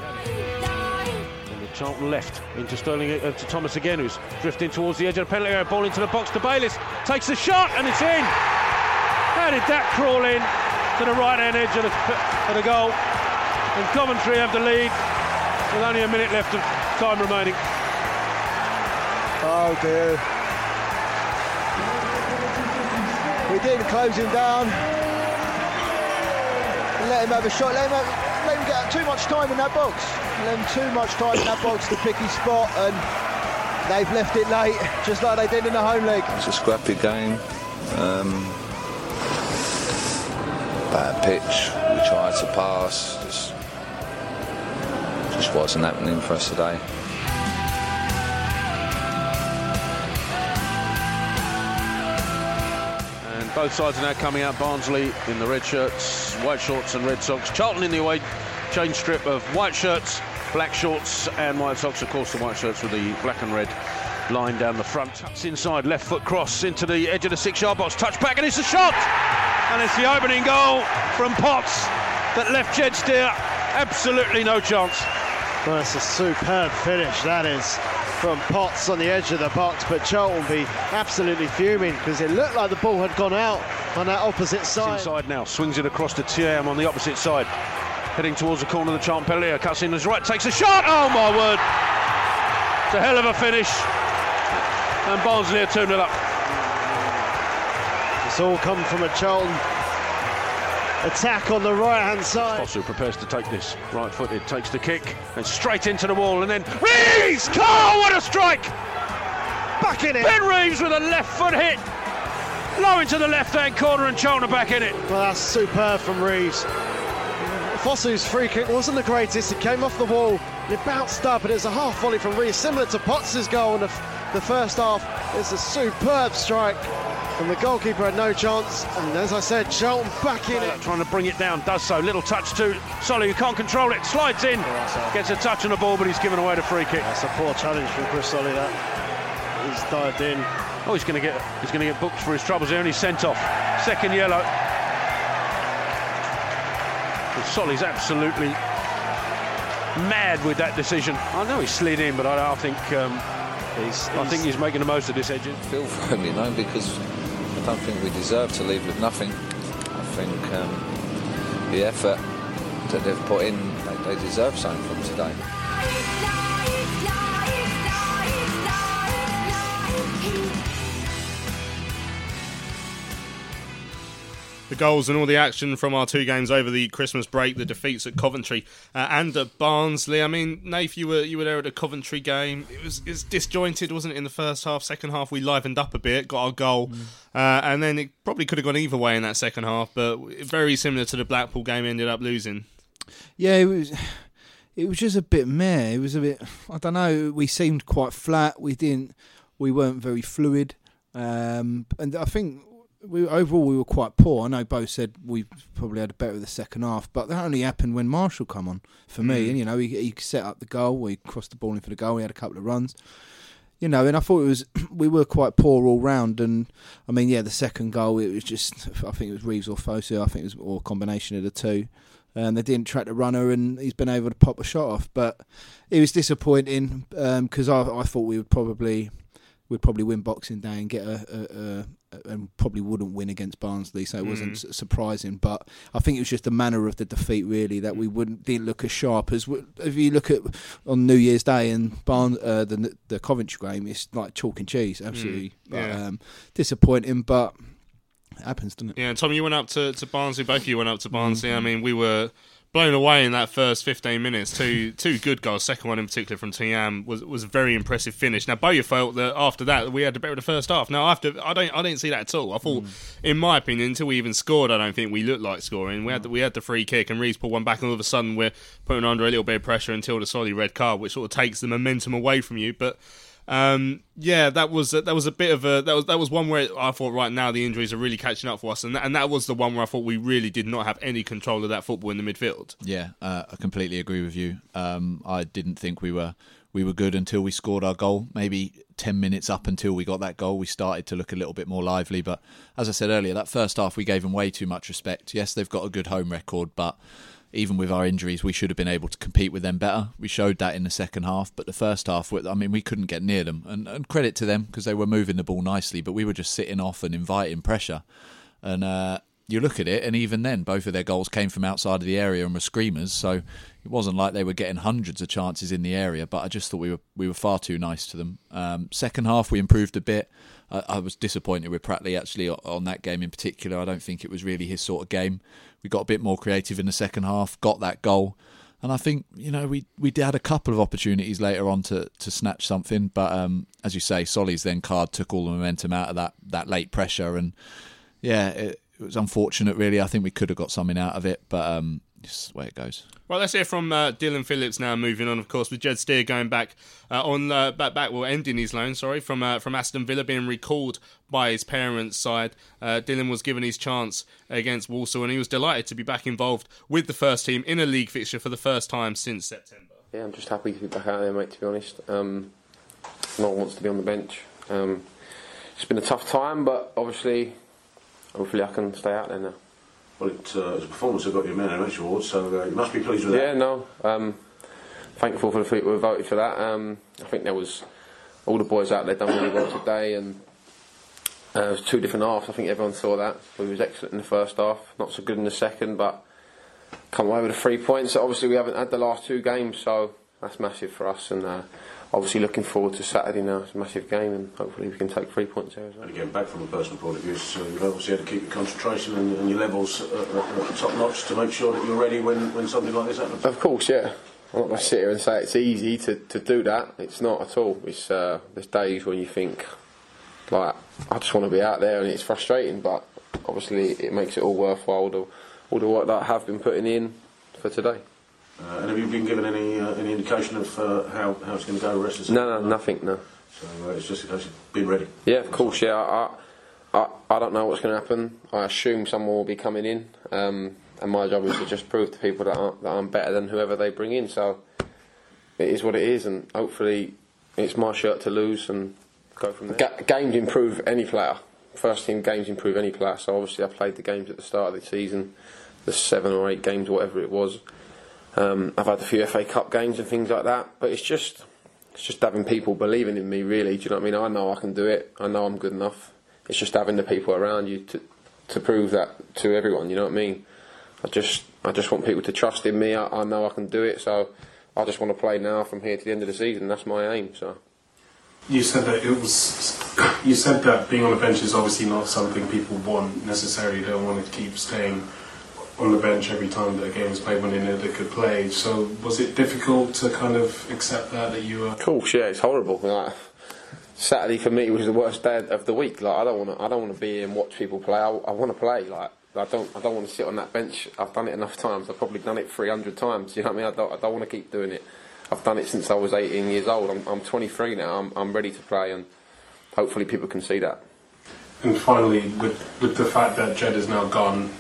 And the Charlton left into Sterling, uh, to Thomas again, who's drifting towards the edge of the penalty area. Ball into the box to Bayliss. Takes the shot and it's in. How did that crawl in to the right hand edge of the, of the goal? And Coventry have the lead with only a minute left of time remaining. Oh dear. We didn't close him down. Let him have a shot. Let him, have, let him get too much time in that box. Let him too much time in that box to pick his spot, and they've left it late, just like they did in the home leg. It's a scrappy game. Um, bad pitch. We tried to pass. Just, just wasn't happening for us today. And both sides are now coming out. Barnsley in the red shirts, white shorts and red socks. Charlton in the away change strip of white shirts, black shorts and white socks. Of course, the white shirts with the black and red line down the front. It's inside, left foot cross into the edge of the six-yard box. Touch back and it's a shot! And it's the opening goal from Potts that left Jed Steer absolutely no chance. Well, it's a superb finish, that is, from Potts on the edge of the box. But Charlton will be absolutely fuming because it looked like the ball had gone out on that opposite It's side. inside now, swings it across to Thiam on the opposite side. Heading towards the corner of the area, cuts in his right, takes a shot. Oh my word! It's a hell of a finish. And Barnsley are 2 0 up. It's all come from a Charlton attack on the right hand side. Fosu prepares to take this. Right footed, takes the kick and straight into the wall. And then Reeves! Oh, what a strike! Back in it. Ben Reeves with a left foot hit. Low into the left hand corner and Charlton back in it. Well, that's superb from Reeves. Fosu's free kick wasn't the greatest. It came off the wall and it bounced up, and it's a half volley from Reeves, similar to Potts' goal in the, the first half. It's a superb strike, and the goalkeeper had no chance. And as I said, Charlton back in it. Trying to bring it down, does so. Little touch to Solly, who can't control it. Slides in, gets a touch on the ball, but he's given away the free kick. That's a poor challenge from Chris Solly. That he's dived in. Oh, he's going to get he's going to get booked for his troubles He only sent off. Second yellow. Solly's absolutely mad with that decision. I know he slid in, but I, I think um, he's, I think he's making the most of this edge. feel for him, you know, because I don't think we deserve to leave with nothing. I think um, the effort that they've put in, they, they deserve something from today. The goals and all the action from our two games over the Christmas break, the defeats at Coventry uh, and at Barnsley. I mean, Nath, you were you were there at the Coventry game. It was, it was disjointed, wasn't it? In the first half, second half, we livened up a bit, got our goal, Mm. uh, and then it probably could have gone either way in that second half. But very similar to the Blackpool game, ended up losing. Yeah, it was. It was just a bit meh. It was a bit. I don't know. We seemed quite flat. We didn't. We weren't very fluid. Um, and I think we overall we were quite poor. I know Bo said we probably had a better the second half, but that only happened when Marshall come on for me. Mm. And you know, he, he set up the goal. We crossed the ball in for the goal. We had a couple of runs. You know, and I thought it was we were quite poor all round. And I mean, yeah, the second goal it was just I think it was Reeves or Fosu. I think it was or a combination of the two. And they didn't track the runner, and he's been able to pop a shot off. But it was disappointing because I, I thought we would probably we'd probably win Boxing Day and get a, a, a, and probably wouldn't win against Barnsley, so it wasn't Mm. surprising. But I think it was just the manner of the defeat, really, that we wouldn't didn't look as sharp as if you look at on New Year's Day and Barn uh, the the Coventry game, it's like chalk and cheese, absolutely Mm, yeah. um, disappointing, but it happens, doesn't it? Yeah, Tom, you went up to, to Barnsley. Both of you went up to Barnsley. Mm-hmm. I mean, we were blown away in that first 15 minutes. Two two good goals. Second one in particular from Thiam was was a very impressive finish. Now, Bowyer felt that after that we had the better of the first half. Now, after I don't I didn't see that at all. I thought, hmm. in my opinion, until we even scored, I don't think we looked like scoring. We had the, hmm. we had the free kick and Reese pulled one back, and all of a sudden we're putting under a little bit of pressure until the solid red card, which sort of takes the momentum away from you. But um, yeah, that was a, that was a bit of a that was that was one where I thought right now the injuries are really catching up for us, and that, and that was the one where I thought we really did not have any control of that football in the midfield. Yeah, uh, I completely agree with you. Um, I didn't think we were we were good until we scored our goal. Maybe ten minutes up until we got that goal, we started to look a little bit more lively. But as I said earlier, that first half we gave them way too much respect. Yes, they've got a good home record, but even with our injuries, we should have been able to compete with them better. We showed that in the second half, but the first half, I mean, we couldn't get near them. And, and credit to them because they were moving the ball nicely, but we were just sitting off and inviting pressure. And uh, you look at it, and even then, both of their goals came from outside of the area and were screamers. So it wasn't like they were getting hundreds of chances in the area. But I just thought we were we were far too nice to them. Um, second half, we improved a bit. I, I was disappointed with Pratley actually on that game in particular. I don't think it was really his sort of game. We got a bit more creative in the second half, got that goal. And I think you know we we had a couple of opportunities later on to, to snatch something, but um, as you say, Solly's then card took all the momentum out of that that late pressure, and yeah, it, it was unfortunate. Really, I think we could have got something out of it, but um, it's the way it goes. Well, let's hear from uh, Dillon Phillips now. Moving on, of course, with Jed Steer going back uh, on uh, back back well ending his loan. Sorry, from uh, from Aston Villa being recalled by his parents' side. Uh, Dylan was given his chance against Walsall, and he was delighted to be back involved with the first team in a league fixture for the first time since September. Yeah, I'm just happy to be back out there, mate. To be honest, um, no one wants to be on the bench. Um, it's been a tough time, but obviously, hopefully, I can stay out there now. Well, it, uh, as a performance, they've got your man of match award, so uh, you must be pleased with that. Yeah, no. Um, thankful for the people who voted for that. Um, I think there was all the boys out there done really well today, and uh, it was two different halves. I think everyone saw that. We was excellent in the first half, not so good in the second, but come away with the three points. Obviously, we haven't had the last two games, so that's massive for us. And uh, obviously, looking forward to Saturday now. It's a massive game, and hopefully, we can take three points there as well. And again, back from a personal point of view, so you've obviously had to keep your concentration and, and your levels uh, uh, uh, top notch to make sure that you're ready when, when something like this happens. Of course, yeah. I'm not going to sit here and say it's easy to, to do that. It's not at all. It's uh, there's days when you think, like, I just want to be out there, and it's frustrating. But obviously, it makes it all worthwhile. All the, all the work that I have been putting in for today. Uh, and have you been given any uh, any indication of uh, how, how it's going to go the rest of the season? No, no, nothing. No. So uh, it's just a case of being ready. Yeah, of course. Yeah, I, I, I don't know what's going to happen. I assume someone will be coming in, um, and my job is to just prove to people that, I, that I'm better than whoever they bring in. So it is what it is, and hopefully it's my shirt to lose and go from there. Ga- games improve any player. First team games improve any player. So obviously I played the games at the start of the season. the seven or eight games, whatever it was. Um, I've had a few FA Cup games and things like that, but it's just it's just having people believing in me. Really, do you know what I mean? I know I can do it. I know I'm good enough. It's just having the people around you to to prove that to everyone. You know what I mean? I just I just want people to trust in me. I, I know I can do it. So I just want to play now from here to the end of the season. That's my aim. So. You said that it was. You said that being on the bench is obviously not something people want necessarily. They don't want to keep staying on the bench every time that a game was played when they could play. So was it difficult to kind of accept that that you were? Of course, yeah, it's horrible. Like, Saturday for me was the worst day of the week. Like I don't want to. I don't want to be and watch people play. I, I want to play. Like I don't. I don't want to sit on that bench. I've done it enough times. I've probably done it 300 times. You know what I mean? I don't. I don't want to keep doing it. I've done it since I was 18 years old. I'm, I'm 23 now. I'm, I'm ready to play, and hopefully people can see that. And finally, with with the fact that Jed is now gone,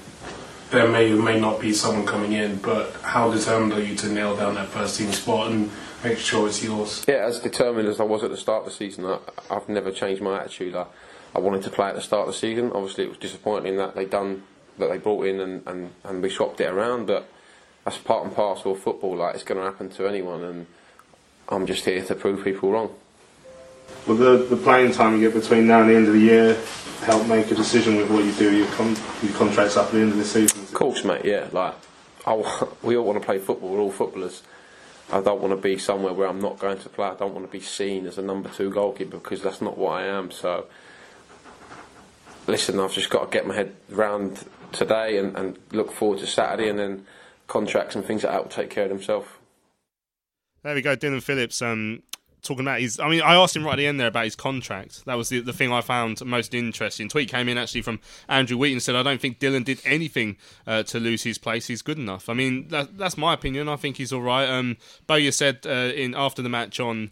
there may or may not be someone coming in. But how determined are you to nail down that first team spot and make sure it's yours? Yeah, as determined as I was at the start of the season, I, I've never changed my attitude. I, I wanted to play at the start of the season. Obviously, it was disappointing that they done that they brought in and, and, and we swapped it around, but that's part and parcel of football. Like it's going to happen to anyone, and I'm just here to prove people wrong. Will the, the playing time you get between now and the end of the year help make a decision with what you do? Your, con- your contract's up at the end of the season. Of course, mate. Yeah, like I, we all want to play football. We're all footballers. I don't want to be somewhere where I'm not going to play. I don't want to be seen as a number two goalkeeper because that's not what I am. So, listen, I've just got to get my head round today and, and look forward to Saturday, and then contracts and things like that will take care of themselves. There we go, Dillon Phillips. Um, talking about his. I mean, I asked him right at the end there about his contract. That was the, the thing I found most interesting. Tweet came in actually from Andrew Wheaton said, "I don't think Dillon did anything uh, to lose his place. He's good enough." I mean, that, that's my opinion. I think he's all right. Um, Bowyer said uh, in after the match on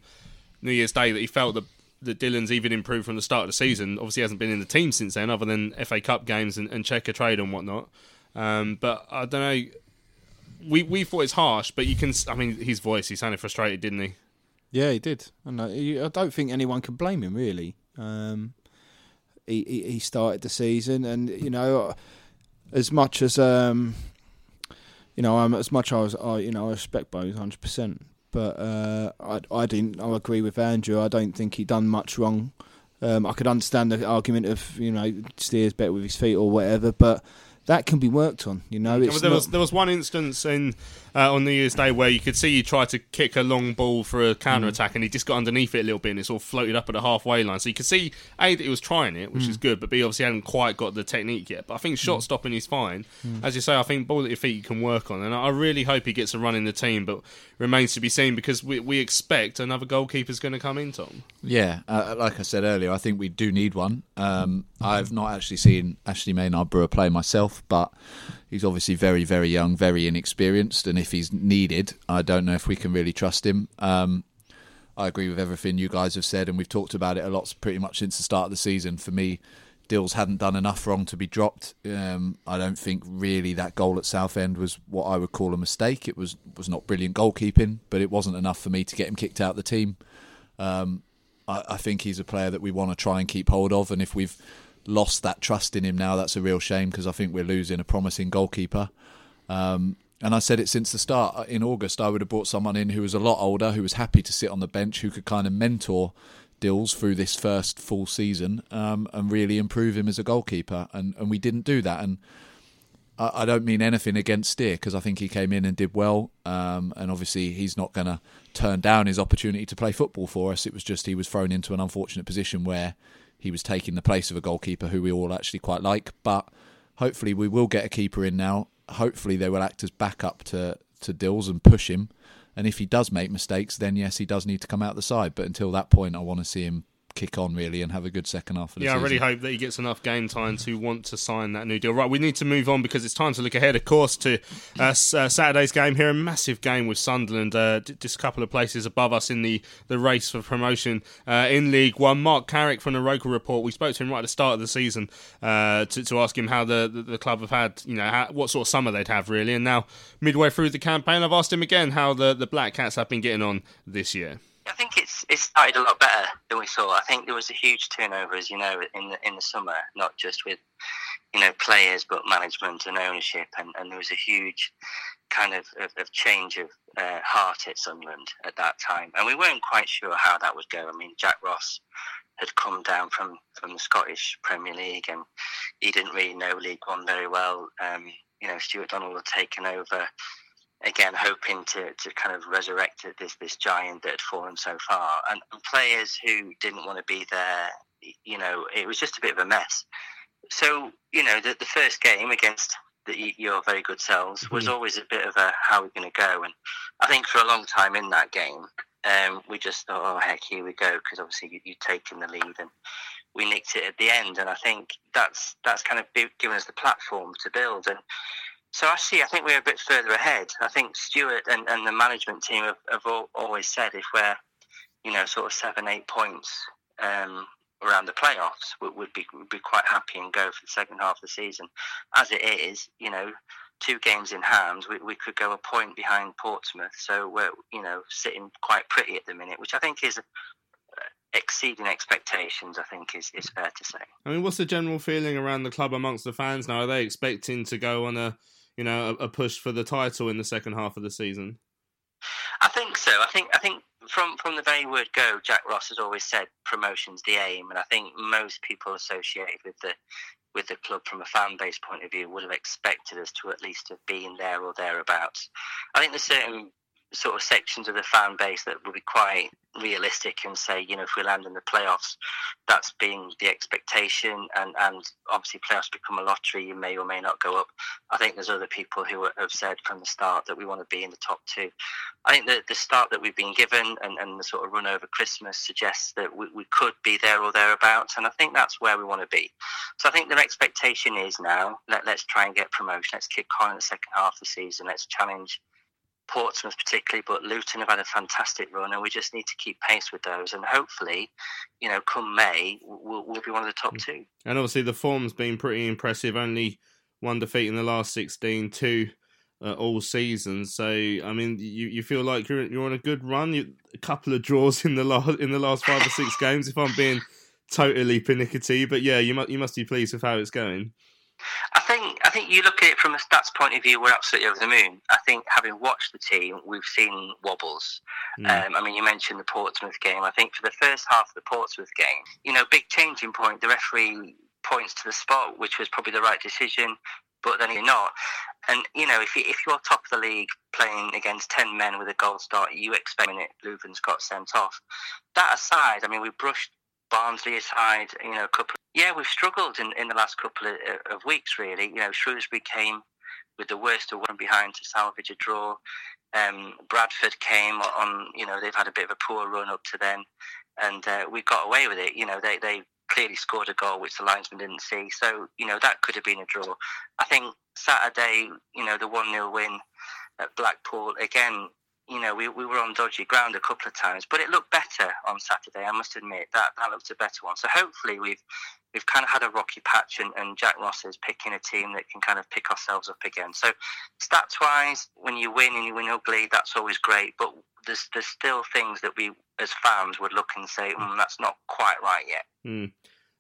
New Year's Day that he felt that that Dillon's even improved from the start of the season. Obviously, hasn't been in the team since then, other than FA Cup games and, and Checkatrade and whatnot. Um, but I don't know. We we thought it's harsh, but you can. I mean, his voice. He sounded frustrated, didn't he? Yeah, he did. And I, I don't think anyone can blame him really. Um, he, he, he started the season, and you know, as much as um, you know, I'm as much as I you know I respect Bose hundred percent, but uh, I I didn't. I agree with Andrew. I don't think he done much wrong. Um, I could understand the argument of you know steers better with his feet or whatever, but that can be worked on. You know, there was there was one instance in uh, on New Year's Day where you could see he tried to kick a long ball for a counter attack, mm. and he just got underneath it a little bit, and it sort of floated up at the halfway line. So you could see a that he was trying it, which mm. is good, but b obviously hadn't quite got the technique yet. But I think shot mm. stopping is fine, mm. as you say. I think ball at your feet you can work on, and I really hope he gets a run in the team, but remains to be seen because we we expect another goalkeeper's going to come in, Tom. Yeah, uh, like I said earlier, I think we do need one. Um, I've not actually seen Ashley Maynard Brewer play myself, but he's obviously very, very young, very inexperienced, and if he's needed, I don't know if we can really trust him. Um, I agree with everything you guys have said, and we've talked about it a lot pretty much since the start of the season. For me, Dills hadn't done enough wrong to be dropped. Um, I don't think really that goal at Southend was what I would call a mistake. It was was not brilliant goalkeeping, but it wasn't enough for me to get him kicked out of the team. Um, I, I think he's a player that we want to try and keep hold of, and if we've lost that trust in him now. That's a real shame because I think we're losing a promising goalkeeper. Um, and I said it since the start. In August, I would have brought someone in who was a lot older, who was happy to sit on the bench, who could kind of mentor Dills through this first full season um, and really improve him as a goalkeeper. And, and we didn't do that. And I, I don't mean anything against Steer because I think he came in and did well. Um, and obviously, he's not going to turn down his opportunity to play football for us. It was just he was thrown into an unfortunate position where he was taking the place of a goalkeeper who we all actually quite like. But hopefully, we will get a keeper in now. Hopefully, they will act as backup to to Dills and push him. And if he does make mistakes, then yes, he does need to come out the side. But until that point, I want to see him kick on really and have a good second half of the yeah, season. I really hope that he gets enough game time to want to sign that new deal. Right, we need to move on because it's time to look ahead, of course, to uh, uh, Saturday's game here. A massive game with Sunderland, uh, just a couple of places above us in the, the race for promotion uh, in League One. Mark Carrick from the Roker Report, we spoke to him right at the start of the season uh, to, to ask him how the, the, the club have had, you know, how, what sort of summer they'd have really. And now, midway through the campaign, I've asked him again how the, the Black Cats have been getting on this year. I think it's it started a lot better than we saw. I think there was a huge turnover, as you know, in the in the summer, not just with you know, players, but management and ownership, and, and there was a huge kind of, of, of change of uh, heart at Sunderland at that time, and we weren't quite sure how that would go. I mean, Jack Ross had come down from, from the Scottish Premier League, and he didn't really know League One very well. Um, you know, Stewart Donald had taken over again, hoping to, to kind of resurrect this this giant that had fallen so far, and, and players who didn't want to be there. You know, it was just a bit of a mess. So, you know, the, the first game against the, your very good selves was Mhm. always a bit of a how are we going to go? And I think for a long time in that game, um, we just thought, oh heck, here we go, because obviously you, you'd taken the lead and we nicked it at the end. And I think that's that's kind of given us the platform to build. And so actually, I think we're a bit further ahead. I think Stewart and, and the management team have, have al- always said if we're, you know, sort of seven, eight points um, around the playoffs, we would be would be quite happy and go for the second half of the season. As it is, you know, two games in hand, we, we could go a point behind Portsmouth. So we're, you know, sitting quite pretty at the minute, which I think is uh, exceeding expectations. I think is is fair to say. I mean, what's the general feeling around the club amongst the fans now? Are they expecting to go on a, you know, a, a push for the title in the second half of the season? I think so. I think I think from from the very word go, Jack Ross has always said promotion's the aim, and I think most people associated with the with the club from a fan base point of view would have expected us to at least have been there or thereabouts. I think there's certain sort of sections of the fan base that will be quite realistic and say, you know, if we land in the playoffs, that's being the expectation, and and obviously playoffs become a lottery. You may or may not go up. I think there's other people who have said from the start that we want to be in the top two. I think that the start that we've been given and, and the sort of run over Christmas suggests that we, we could be there or thereabouts, and I think that's where we want to be. So I think the expectation is now let, let's try and get promotion. Let's kick on in the second half of the season. Let's challenge Portsmouth particularly, but Luton have had a fantastic run, and we just need to keep pace with those. And hopefully, you know, come May, we'll, we'll be one of the top two. And obviously, the form's been pretty impressive. Only one defeat in the last 16, two uh, all season. So, I mean, you, you feel like you're you're on a good run. You, a couple of draws in the last in the last five or six games. If I'm being totally pernickety, but yeah, you must you must be pleased with how it's going. I think I think you look at it from a stats point of view, we're absolutely over the moon. I think having watched the team, we've seen wobbles. Mm. Um, I mean, you mentioned the Portsmouth game. I think for the first half of the Portsmouth game, you know, big changing point. The referee points to the spot, which was probably the right decision, but then you're not. And you know, if you, if you're top of the league playing against ten men with a goal start, you expect it. Leuven's got sent off. That aside, I mean, we brushed Barnsley aside, you know, a couple. Yeah, we've struggled in, in the last couple of, of weeks. Really, you know, Shrewsbury came with the worst of one behind to salvage a draw. Um, Bradford came on. You know, they've had a bit of a poor run up to then, and uh, we got away with it. You know, they they clearly scored a goal which the linesman didn't see. So you know that could have been a draw. I think Saturday, you know, the one 0 win at Blackpool again you know, we, we were on dodgy ground a couple of times, but it looked better on Saturday. I must admit that that looked a better one. So hopefully we've we've kind of had a rocky patch, and, and Jack Ross is picking a team that can kind of pick ourselves up again. So stats wise, when you win and you win ugly, that's always great. But there's there's still things that we as fans would look and say, mm, that's not quite right yet. Mm.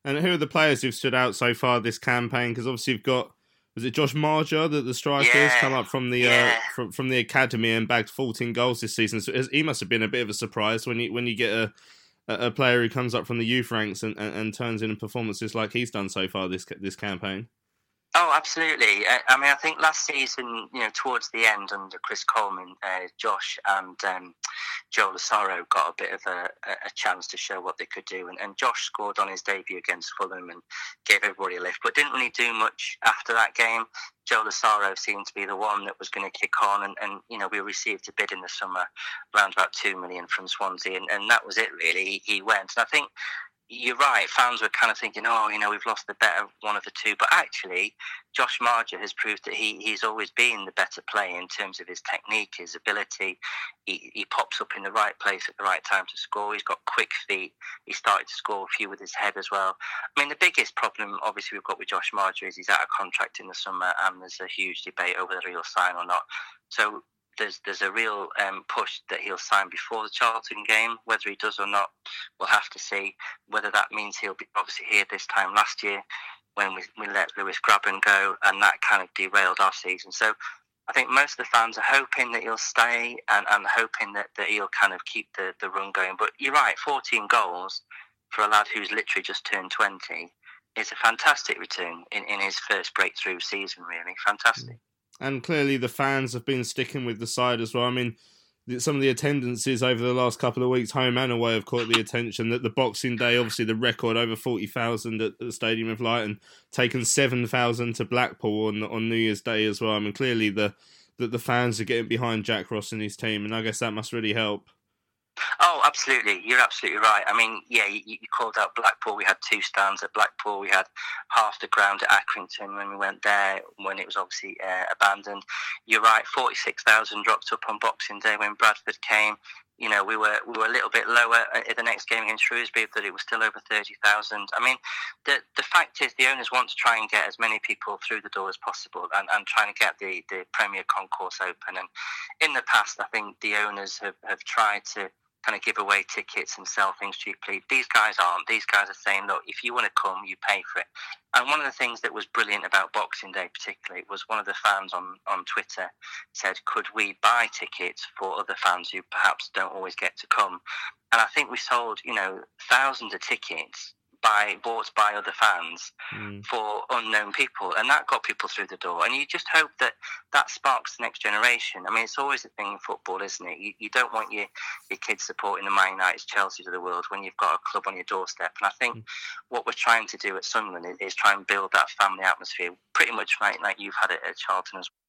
And who are the players who've stood out so far this campaign? Because obviously you've got was it Josh Maja that the strikers Yeah, come up from the yeah. uh, from from the academy and bagged 14 goals this season. So he must have been a bit of a surprise when you when you get a a player who comes up from the youth ranks and, and, and turns in performances like he's done so far this this campaign. Oh, absolutely. I, I mean, I think last season, you know, towards the end under Chris Coleman, uh, Josh and um, Joel Asoro got a bit of a, a chance to show what they could do. And, and Josh scored on his debut against Fulham and gave everybody a lift, but didn't really do much after that game. Joel Asoro seemed to be the one that was going to kick on, and, and you know we received a bid in the summer, around about two million from Swansea, and, and that was it really. He, he went, and I think you're right. Fans were kind of thinking, oh, you know, we've lost the better one of the two. But actually, Josh Maja has proved that he, he's always been the better player in terms of his technique, his ability. He, he pops up in the right place at the right time to score. He's got quick feet. He started to score a few with his head as well. I mean, the biggest problem, obviously, we've got with Josh Maja is he's out of contract in the summer, and there's a huge debate over whether he'll sign or not. So there's there's a real um, push that he'll sign before the Charlton game. Whether he does or not, we'll have to see. Whether that means he'll be obviously here this time last year when we, we let Lewis Grabban go, and that kind of derailed our season. So I think most of the fans are hoping that he'll stay and, and hoping that, that he'll kind of keep the, the run going. But you're right, 14 goals for a lad who's literally just turned 20 is a fantastic return in, in his first breakthrough season, really. Fantastic. And clearly the fans have been sticking with the side as well. I mean, some of the attendances over the last couple of weeks, home and away, have caught the attention. That the Boxing Day, obviously, the record over forty thousand at the Stadium of Light, and taken seven thousand to Blackpool on on New Year's Day as well. I mean, clearly the that the fans are getting behind Jack Ross and his team, and I guess that must really help. Oh, absolutely. You're absolutely right. I mean, yeah, you, you, called out Blackpool. We had two stands at Blackpool. We had half the ground at Accrington when we went there, when it was obviously uh, abandoned. You're right. Forty-six thousand dropped up on Boxing Day when Bradford came. You know, we were we were a little bit lower at the next game against Shrewsbury, but it was still over thirty thousand. I mean, the the fact is, the owners want to try and get as many people through the door as possible, and, and trying to get the the Premier Concourse open. And in the past, I think the owners have, have tried to kind of give away tickets and sell things cheaply. These guys aren't. These guys are saying, look, if you want to come, you pay for it. And one of the things that was brilliant about Boxing Day, particularly, was one of the fans on, on Twitter said, could we buy tickets for other fans who perhaps don't always get to come? And I think we sold, you know, thousands of tickets by bought by other fans mm. for unknown people, and that got people through the door. And you just hope that that sparks the next generation. I mean, it's always a thing in football, isn't it? You, you don't want your your kids supporting the Man United, Chelsea of the world when you've got a club on your doorstep. And I think mm. what we're trying to do at Sunderland is, is, try and build that family atmosphere, pretty much like, like you've had it at Charlton as well.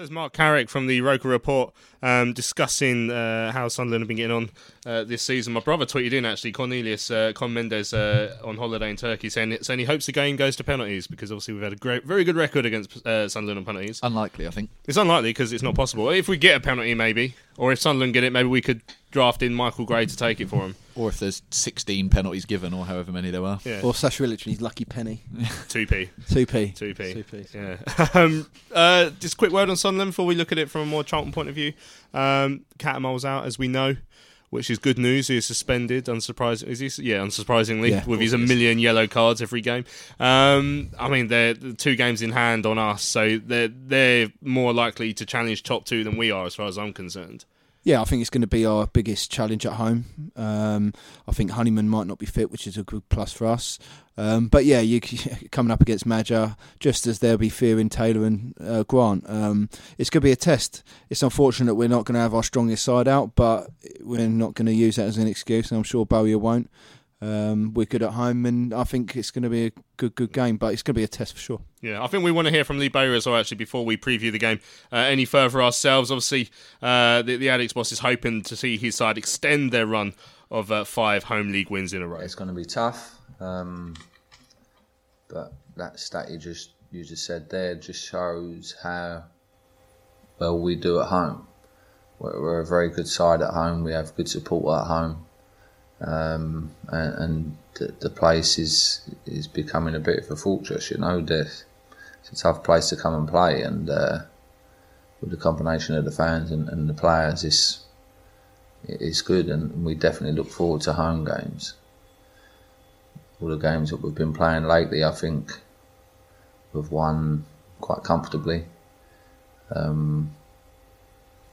Says Mark Carrick from the Roker Report um, discussing uh, how Sunderland have been getting on uh, this season. My brother tweeted in actually Cornelius uh, Con Mendes uh, on holiday in Turkey saying, saying he hopes the game goes to penalties because obviously we've had a great, very good record against uh, Sunderland on penalties. Unlikely, I think. It's unlikely because it's not possible. If we get a penalty, maybe, or if Sunderland get it, maybe we could draft in Michael Gray to take it for him. Or if there's 16 penalties given, or however many there were. Yeah. Or Sasa Ilic and his lucky penny. 2p. 2p. 2p. 2p. Yeah. um, uh, just a quick word on Sunderland before we look at it from a more Charlton point of view. Um, Cattermole's out, as we know which is good news. He is suspended, unsurprising. Is he? Yeah, unsurprisingly, yeah, with his a million yellow cards every game. Um, I mean, they're two games in hand on us, so they're they're more likely to challenge top two than we are, as far as I'm concerned. Yeah, I think it's going to be our biggest challenge at home. Um, I think Honeyman might not be fit, which is a good plus for us. Um, but yeah, you coming up against Maja, just as they'll be fearing Taylor and uh, Grant. Um, it's going to be a test. It's unfortunate we're not going to have our strongest side out, but we're not going to use that as an excuse, and I'm sure Bowyer won't. Um, we're good at home, and I think it's going to be a good, good game. But it's going to be a test for sure. Yeah, I think we want to hear from Lee Bowyer as well. Actually, before we preview the game uh, any further ourselves, obviously, uh, the, the Addicks boss is hoping to see his side extend their run of uh, five home league wins in a row. It's going to be tough, um, but that stat you just you just said there just shows how well we do at home. We're, we're a very good side at home. We have good support at home um, and, and the, the, place is is becoming a bit of a fortress. You know, it's a tough place to come and play, and uh, with the combination of the fans and, and the players, it's it's good, and we definitely look forward to home games. All the games that we've been playing lately, I think we've won quite comfortably, um,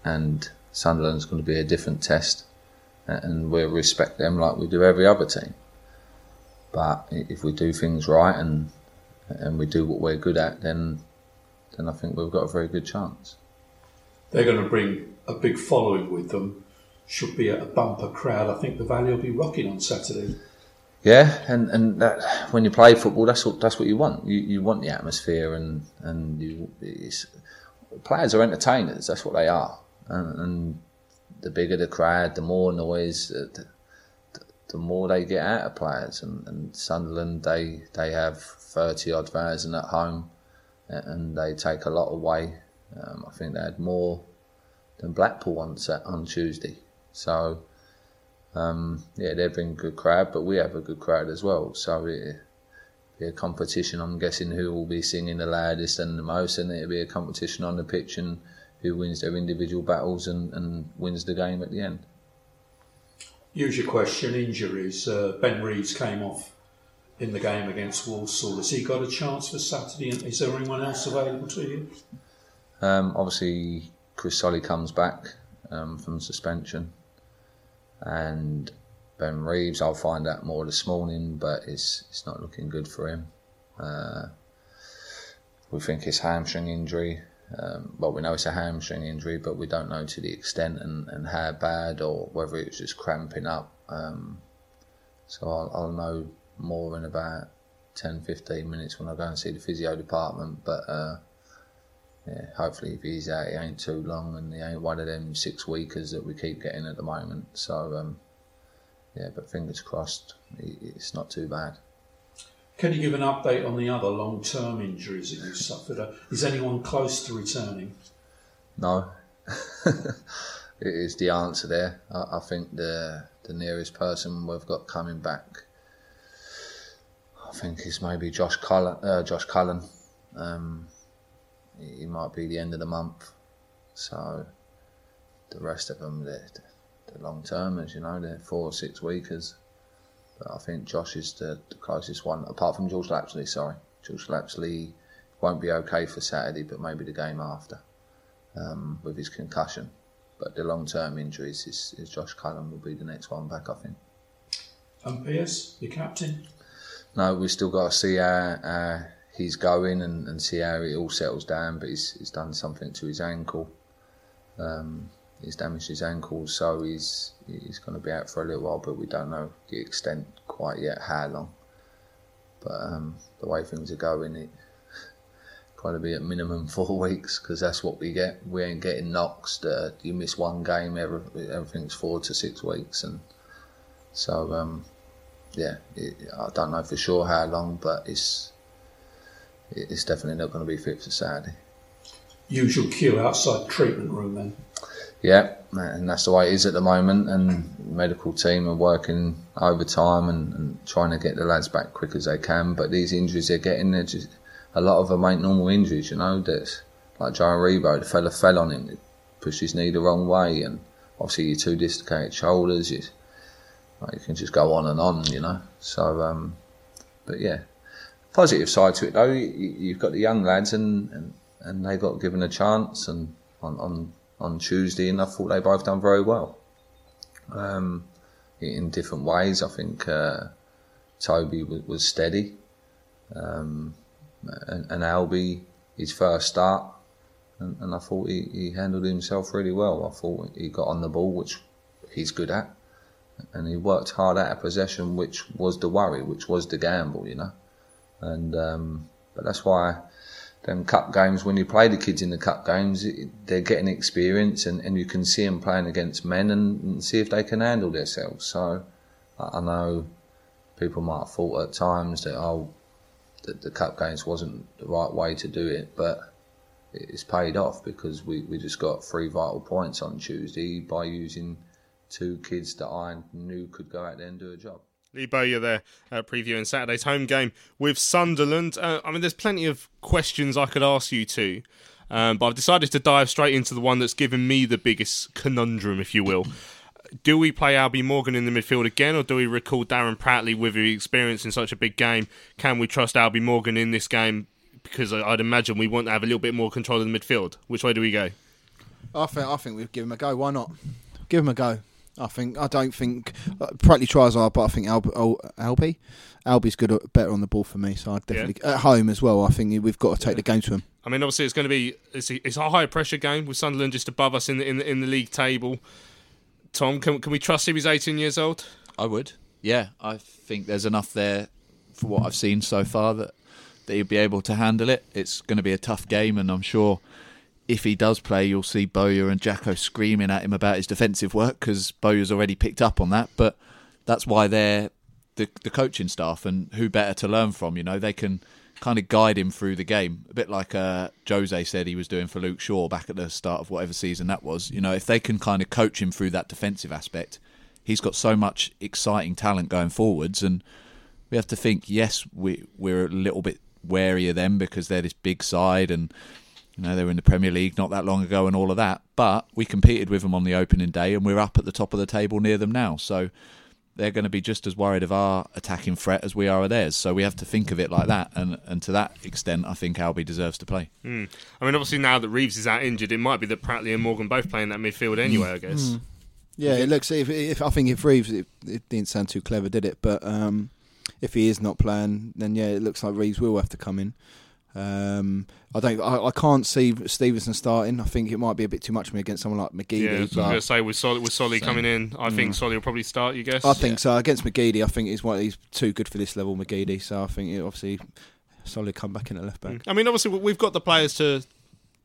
and Sunderland's going to be a different test and we'll respect them like we do every other team. But if we do things right and and we do what we're good at, then then I think we've got a very good chance. They're going to bring a big following with them. Should be a bumper crowd. I think the Valley will be rocking on Saturday. Yeah, and and that, when you play football, that's what that's what you want. You you want the atmosphere and and you players are entertainers. That's what they are, and, and the bigger the crowd, the more noise, the, the more they get out of players. And, and Sunderland, they they have thirty odd thousand at home, and they take a lot away. Um, I think they had more than Blackpool once on Tuesday. So um, yeah, they've been a good crowd, but we have a good crowd as well. So it be a competition. I'm guessing who will be singing the loudest and the most, and it'll be a competition on the pitch and who wins their individual battles and, and wins the game at the end. Usual question: injuries. Uh, ben Reeves came off in the game against Walsall. Has he got a chance for Saturday? And is there anyone else available to you? Um, obviously, Chris Solly comes back um, from suspension, and Ben Reeves. I'll find out more this morning, but it's it's not looking good for him. Uh, we think it's hamstring injury. Um, well, we know it's a hamstring injury, but we don't know to the extent and, and how bad or whether it's just cramping up. Um, so I'll, I'll know more in about 10 15 minutes when I go and see the physio department. But uh, yeah, hopefully, if he's out, he ain't too long and he ain't one of them six weekers that we keep getting at the moment. So, um, yeah, but fingers crossed, it's not too bad. Can you give an update on the other long term injuries that you've suffered? Uh, is anyone close to returning? No. it is the answer there. I, I, think the the nearest person we've got coming back, I think is maybe Josh Cullen. Uh, Josh Cullen. Um, he might be the end of the month. So the rest of them, they're, they're long termers, you know, they're four or six weekers. But I think Josh is the, the closest one, apart from George Lapslie, sorry. George Lapslie won't be okay for Saturday, but maybe the game after um, with his concussion. But the long term injuries is, is Josh Cullen will be the next one back, I think. And Pearce, your captain? No, we've still got to see how, how he's going and, and see how it all settles down. But he's, he's done something to his ankle. Um, he's damaged his ankle, so he's he's going to be out for a little while. But we don't know the extent quite yet, how long. But um, the way things are going, it probably be at minimum four weeks because that's what we get. We ain't getting knocks. Uh, you miss one game, every, everything's four to six weeks, and so um, yeah, it, I don't know for sure how long, but it's it's definitely not going to be fit for Saturday. Usual queue outside treatment room then. Yeah, and that's the way it is at the moment. And medical team are working overtime and, and trying to get the lads back quick as they can. But these injuries they're getting, they're just a lot of them ain't normal injuries. You know, that's like Joe Aribo, the fella fell on him, pushed his knee the wrong way, and obviously your two dislocated shoulders. You, like, you can just go on and on, you know. So, um, but yeah, positive side to it though. You, have got the young lads and, and, and they got given a chance and on, on on Tuesday, and I thought they both done very well. Um, in different ways, I think uh, Toby was, was steady, um, and, and Albie his first start, and, and I thought he, he, handled himself really well. I thought he got on the ball, which he's good at, and he worked hard at a possession, which was the worry, which was the gamble, you know. And um, but that's why them cup games, when you play the kids in the cup games, they're getting experience and, and you can see them playing against men and, and see if they can handle themselves. So I, know people might have thought at times that, oh, that the cup games wasn't the right way to do it, but it's paid off because we, we just got three vital points on Tuesday by using two kids that I knew could go out there and do a job. Lee Bowyer there uh, previewing Saturday's home game with Sunderland. Uh, I mean, there's plenty of questions I could ask you to, um, but I've decided to dive straight into the one that's given me the biggest conundrum, if you will. Do we play Albie Morgan in the midfield again, or do we recall Darren Pratley with his experience in such a big game? Can we trust Albie Morgan in this game? Because I'd imagine we want to have a little bit more control in the midfield. Which way do we go? I think I think we'd give him a go. Why not? Give him a go. I think I don't think uh, Pratley tries hard, but I think Al- Al- Albie Albie's good, uh, better on the ball for me. So I definitely yeah. at home as well. I think we've got to take yeah. the game to him. I mean, obviously, it's going to be it's a, it's a high pressure game with Sunderland just above us in the in the, in the league table. Tom, can can we trust him? He's 18 years old. I would. Yeah, I think there's enough there for what I've seen so far that that he'll be able to handle it. It's going to be a tough game, and I'm sure if he does play, you'll see Bowyer and Jacko screaming at him about his defensive work because Bowyer's already picked up on that. But that's why they're the, the coaching staff, and who better to learn from? You know, they can kind of guide him through the game, a bit like uh, Jose said he was doing for Luke Shaw back at the start of whatever season that was. You know, if they can kind of coach him through that defensive aspect, he's got so much exciting talent going forwards, and we have to think. Yes, we we're a little bit wary of them because they're this big side and You know, they were in the Premier League not that long ago and all of that. But we competed with them on the opening day and we're up at the top of the table near them now. So they're going to be just as worried of our attacking threat as we are of theirs. So we have to think of it like that. And, and to that extent, I think Albie deserves to play. Mm. I mean, obviously, now that Reeves is out injured, it might be that Pratley and Morgan both playing that midfield anyway, I guess. Mm. Yeah, it looks. If, if I think if Reeves, it, it didn't sound too clever, did it? But um, if he is not playing, then yeah, it looks like Reeves will have to come in. Um, I don't. I, I, can't see Stevenson starting. I think it might be a bit too much for me against someone like McGeady. Yeah, I was going to say with Solly, with Solly coming in, I mm. think Solly will probably start. You guess? I think yeah. so. Against McGeady, I think he's one. He's too good for this level, McGeady. So I think it, obviously Solly come back in at left back. Mm. I mean, obviously we've got the players to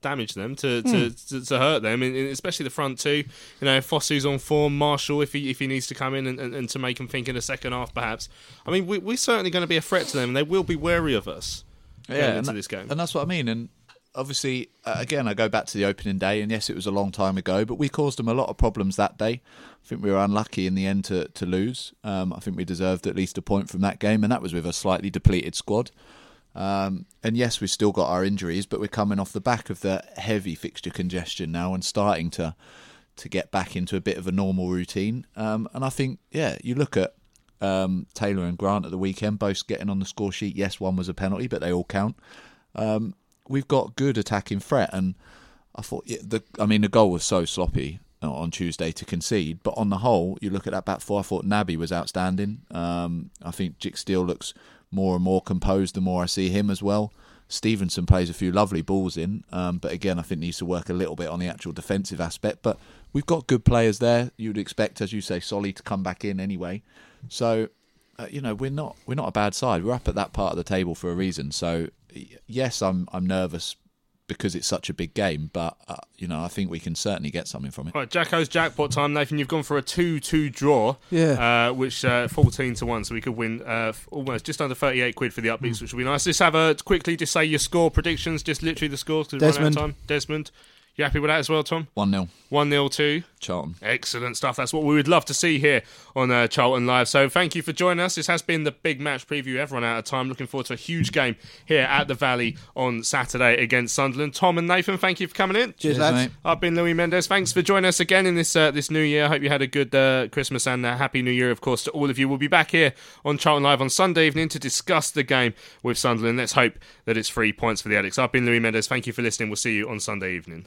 damage them, to, to, mm. to, to, hurt them, especially the front two. You know, Fosu's on form, Marshall if he if he needs to come in and, and, and to make them think in the second half, perhaps. I mean, we, we're certainly going to be a threat to them, and they will be wary of us yeah, into that, this game. And that's what I mean. And obviously, uh, again, I go back to the opening day, and yes, it was a long time ago, but we caused them a lot of problems that day. I think we were unlucky in the end to, to lose. Um, I think we deserved at least a point from that game, and that was with a slightly depleted squad. Um, and yes, we've still got our injuries, but we're coming off the back of the heavy fixture congestion now and starting to to get back into a bit of a normal routine. Um, and I think, yeah, you look at um, Taylor and Grant at the weekend, both getting on the score sheet. Yes, one was a penalty, but they all count. Um, we've got good attacking threat, and I thought yeah, the. I mean, the goal was so sloppy uh, on Tuesday to concede, but on the whole, you look at that back four. I thought Naby was outstanding. Um, I think Dijksteel looks more and more composed the more I see him as well. Stevenson plays a few lovely balls in, um, but again, I think needs to work a little bit on the actual defensive aspect. But we've got good players there. You'd expect, as you say, Solly to come back in anyway. So, uh, you know, we're not we're not a bad side. We're up at that part of the table for a reason. So, yes, I'm I'm nervous because it's such a big game. But uh, you know, I think we can certainly get something from it. Right, Jacko's jackpot time, Nathan. You've gone for a two-two draw. Yeah. Uh, which uh, fourteen to one, so we could win uh, almost just under thirty-eight quid for the upbeats, mm. which would be nice. Just have a quickly just say your score predictions, just literally the scores because Desmond. time. Desmond. You happy with that as well, Tom? 1 0. 1 0 to Charlton. Excellent stuff. That's what we would love to see here on uh, Charlton Live. So thank you for joining us. This has been the big match preview. Everyone out of time. Looking forward to a huge game here at the Valley on Saturday against Sunderland. Tom and Nathan, thank you for coming in. Cheers, lads. Mate. I've been Louis Mendes. Thanks for joining us again in this uh, this new year. I hope you had a good uh, Christmas and a happy new year, of course, to all of you. We'll be back here on Charlton Live on Sunday evening to discuss the game with Sunderland. Let's hope that it's three points for the Addicks. I've been Louis Mendes. Thank you for listening. We'll see you on Sunday evening.